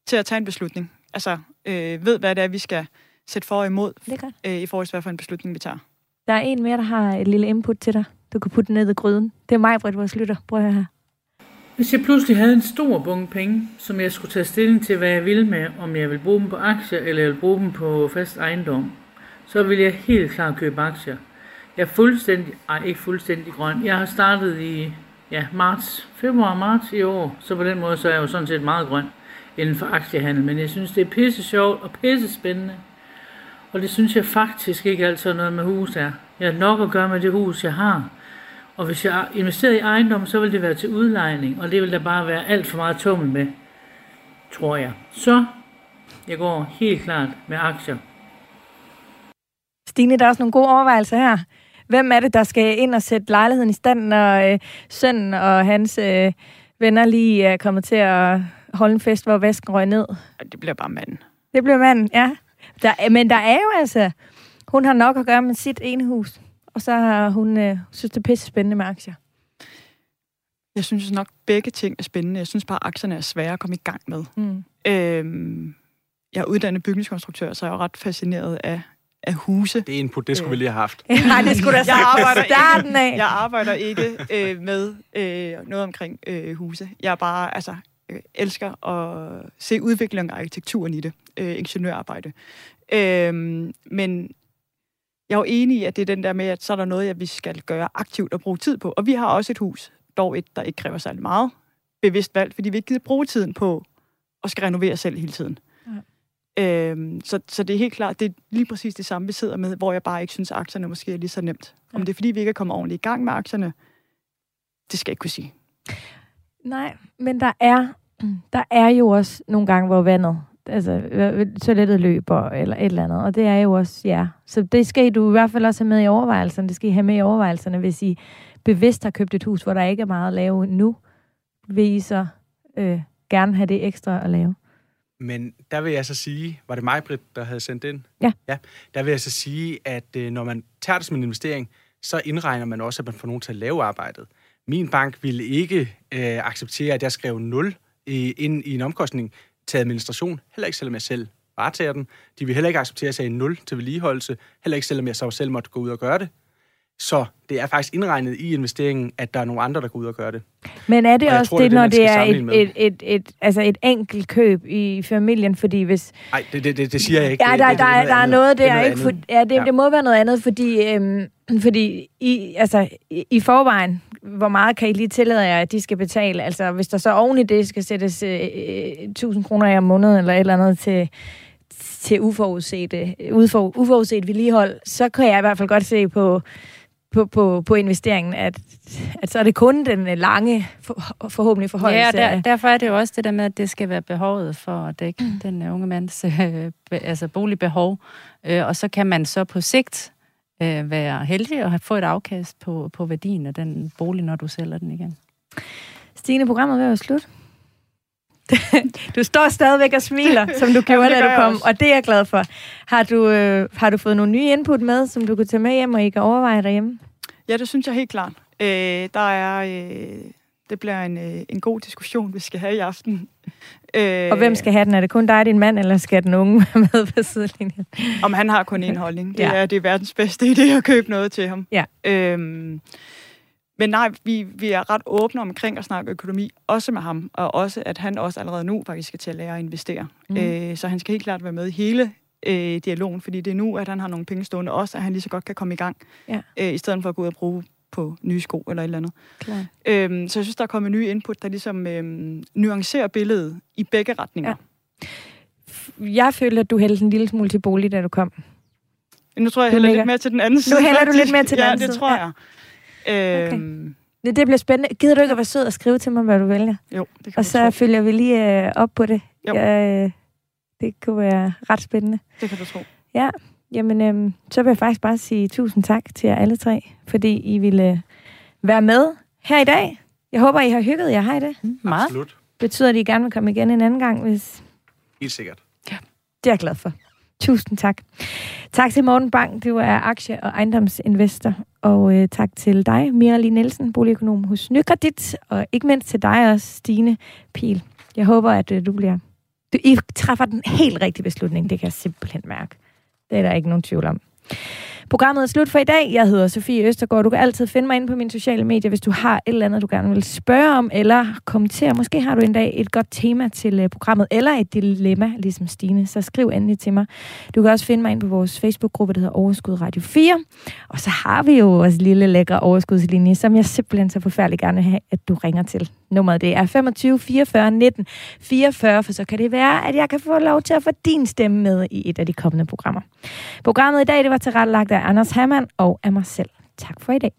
til at tage en beslutning. Altså, øh, ved, hvad det er, vi skal sætte for og imod, er øh, i forhold til, hvad for en beslutning vi tager. Der er en mere, der har et lille input til dig. Du kan putte ned i gryden. Det er mig, Britt, vores lytter. Prøv at her. Hvis jeg pludselig havde en stor bunke penge, som jeg skulle tage stilling til, hvad jeg ville med, om jeg vil bruge dem på aktier, eller jeg vil bruge dem på fast ejendom, så vil jeg helt klart købe aktier. Jeg er fuldstændig, ej ikke fuldstændig grøn. Jeg har startet i ja, marts, februar marts i år, så på den måde så er jeg jo sådan set meget grøn inden for aktiehandel. Men jeg synes, det er pisse sjovt og pisse spændende. Og det synes jeg faktisk ikke altid noget med hus er. Jeg har nok at gøre med det hus, jeg har. Og hvis jeg investerer i ejendom, så vil det være til udlejning, og det vil der bare være alt for meget tummel med, tror jeg. Så jeg går helt klart med aktier. Stine, der er også nogle gode overvejelser her. Hvem er det, der skal ind og sætte lejligheden i stand, når øh, sønnen og hans øh, venner lige er kommet til at holde en fest, hvor væsken røg ned? Det bliver bare manden. Det bliver manden, ja. Der, men der er jo altså... Hun har nok at gøre med sit ene hus. Og så har hun øh, synes, det er pisse spændende med aktier. Jeg synes nok, begge ting er spændende. Jeg synes bare, at aktierne er svære at komme i gang med. Mm. Øhm, jeg er uddannet bygningskonstruktør, så jeg er jo ret fascineret af, af huse. Det input, det skulle vi lige have haft. Nej, det skulle da Jeg sagt arbejder fra starten af. Jeg arbejder ikke øh, med øh, noget omkring øh, huse. Jeg er bare, altså, øh, elsker at se udviklingen af arkitekturen i det. Øh, ingeniørarbejde. Øh, men jeg er jo enig i, at det er den der med, at så er der noget, jeg, vi skal gøre aktivt og bruge tid på. Og vi har også et hus, dog et, der ikke kræver særlig meget bevidst valg, fordi vi ikke gider bruge tiden på at skal renovere selv hele tiden. Øhm, så, så det er helt klart, det er lige præcis det samme, vi sidder med, hvor jeg bare ikke synes, at aktierne måske er lige så nemt. Om det er, fordi vi ikke er kommet ordentligt i gang med aktierne, det skal jeg ikke kunne sige. Nej, men der er, der er jo også nogle gange, hvor vandet, altså toilettet løber, eller et eller andet, og det er jo også, ja. Så det skal I du i hvert fald også have med i overvejelserne. Det skal I have med i overvejelserne, hvis I bevidst har købt et hus, hvor der ikke er meget at lave nu. Vil I så øh, gerne have det ekstra at lave? Men der vil jeg så sige, var det mig, Britt, der havde sendt ind? Ja. ja. Der vil jeg så sige, at øh, når man tager det som en investering, så indregner man også, at man får nogen til at lave arbejdet. Min bank ville ikke øh, acceptere, at jeg skrev 0 i, ind i en omkostning til administration, heller ikke selvom jeg selv varetager den. De vil heller ikke acceptere, at jeg sagde 0 til vedligeholdelse, heller ikke selvom jeg så selv måtte gå ud og gøre det. Så det er faktisk indregnet i investeringen, at der er nogle andre, der går ud og gør det. Men er det Og også tror, det, det når det er et, et, et, et, altså et enkelt køb i familien? Fordi hvis... Nej, det, det, det, det siger jeg ikke. Ja, der, det- det der, er er, noget der er noget er der, ikke? For, ja, det, Ja. det må være noget andet, fordi, øhm, fordi i, altså, i, i forvejen, hvor meget kan I lige tillade jer, at de skal betale? Altså, hvis der så oven i det skal sættes øh, øh, 1000 kroner i måneden eller et eller andet til, til uforudset, ufor, uforudset vedligehold, så kan jeg i hvert fald godt se på, på, på, på investeringen, at, at så er det kun den øh, lange, for, forhåbentlig forhøjelse. Ja, og der, derfor er det jo også det der med, at det skal være behovet for at dække mm. den øh, unge mands øh, altså boligbehov. Øh, og så kan man så på sigt øh, være heldig og få et afkast på, på værdien af den bolig, når du sælger den igen. Stine, programmet er ved at slut. du står stadigvæk og smiler, som du gjorde, da du kom, også. og det er jeg glad for. Har du, øh, har du fået nogle nye input med, som du kan tage med hjem, og I kan overveje derhjemme? Ja, det synes jeg helt klart. Øh, der er, øh, det bliver en, øh, en god diskussion, vi skal have i aften. Øh, Og hvem skal have den? Er det kun dig, din mand, eller skal den unge være med på sidelinjen? Om han har kun én holdning. Det, Ja. er, det er verdens bedste idé at købe noget til ham. Ja. Øhm, men nej, vi, vi er ret åbne omkring at snakke økonomi, også med ham, og også at han også allerede nu faktisk skal til at lære at investere. Mm. Øh, så han skal helt klart være med i hele øh, dialogen, fordi det er nu, at han har nogle penge stående også, at han lige så godt kan komme i gang, Ja. øh, i stedet for at gå ud og bruge på nye sko eller et eller andet. Klar. Øhm, så jeg synes, der er kommet nye input, der ligesom øhm, nuancerer billedet i begge retninger. Ja. Jeg følte, at du hældte en lille smule til bolig, da du kom. Nu tror jeg, jeg hælder ligger- lidt mere til den anden side. hælder du lidt mere til den ja, anden det side, tror ja. jeg. Okay. Øhm, Det, det bliver spændende. Gider du ikke at være sød og skrive til mig, hvad du vælger? Jo, det kan Og så følger vi lige øh, op på det. Jo. Ja, øh, det kunne være ret spændende. Det kan du tro. Ja, jamen, øhm, så vil jeg faktisk bare sige tusind tak til jer alle tre, fordi I ville øh, være med her i dag. Jeg håber, I har hygget jer. Har I det? Meget. Absolut. Betyder det, at I gerne vil komme igen en anden gang, hvis Helt sikkert. det er jeg glad for. Tusind tak. Tak til Morten Bang, du er aktie- og ejendomsinvestor. Og øh, tak til dig, Mira Lee Nielsen, boligøkonom hos Nykredit. Og ikke mindst til dig også, Stine Pil. Jeg håber, at øh, du bliver... Du, I træffer den helt rigtige beslutning. Det kan jeg simpelthen mærke. Det er der ikke nogen tvivl om. Programmet er slut for i dag. Jeg hedder Sofie Østergaard. Du kan altid finde mig inde på mine sociale medier, hvis du har et eller andet, du gerne vil spørge om, eller kommentere. Måske har du en dag et godt tema til øh, programmet, eller et dilemma, ligesom Stine. Så skriv endelig til mig. Du kan også finde mig inde på vores Facebook-gruppe, der hedder Overskud Radio 4. Og så har vi jo vores lille lækre overskudslinje, som jeg simpelthen så forfærdeligt gerne vil have, at du ringer til. Nummeret det er 25 44 19 44, for så kan det være, at jeg kan få lov til at få din stemme med i et af de kommende programmer. Programmet i dag det var var tilrettelagt af Anders Hammann og af mig selv. Tak for i dag.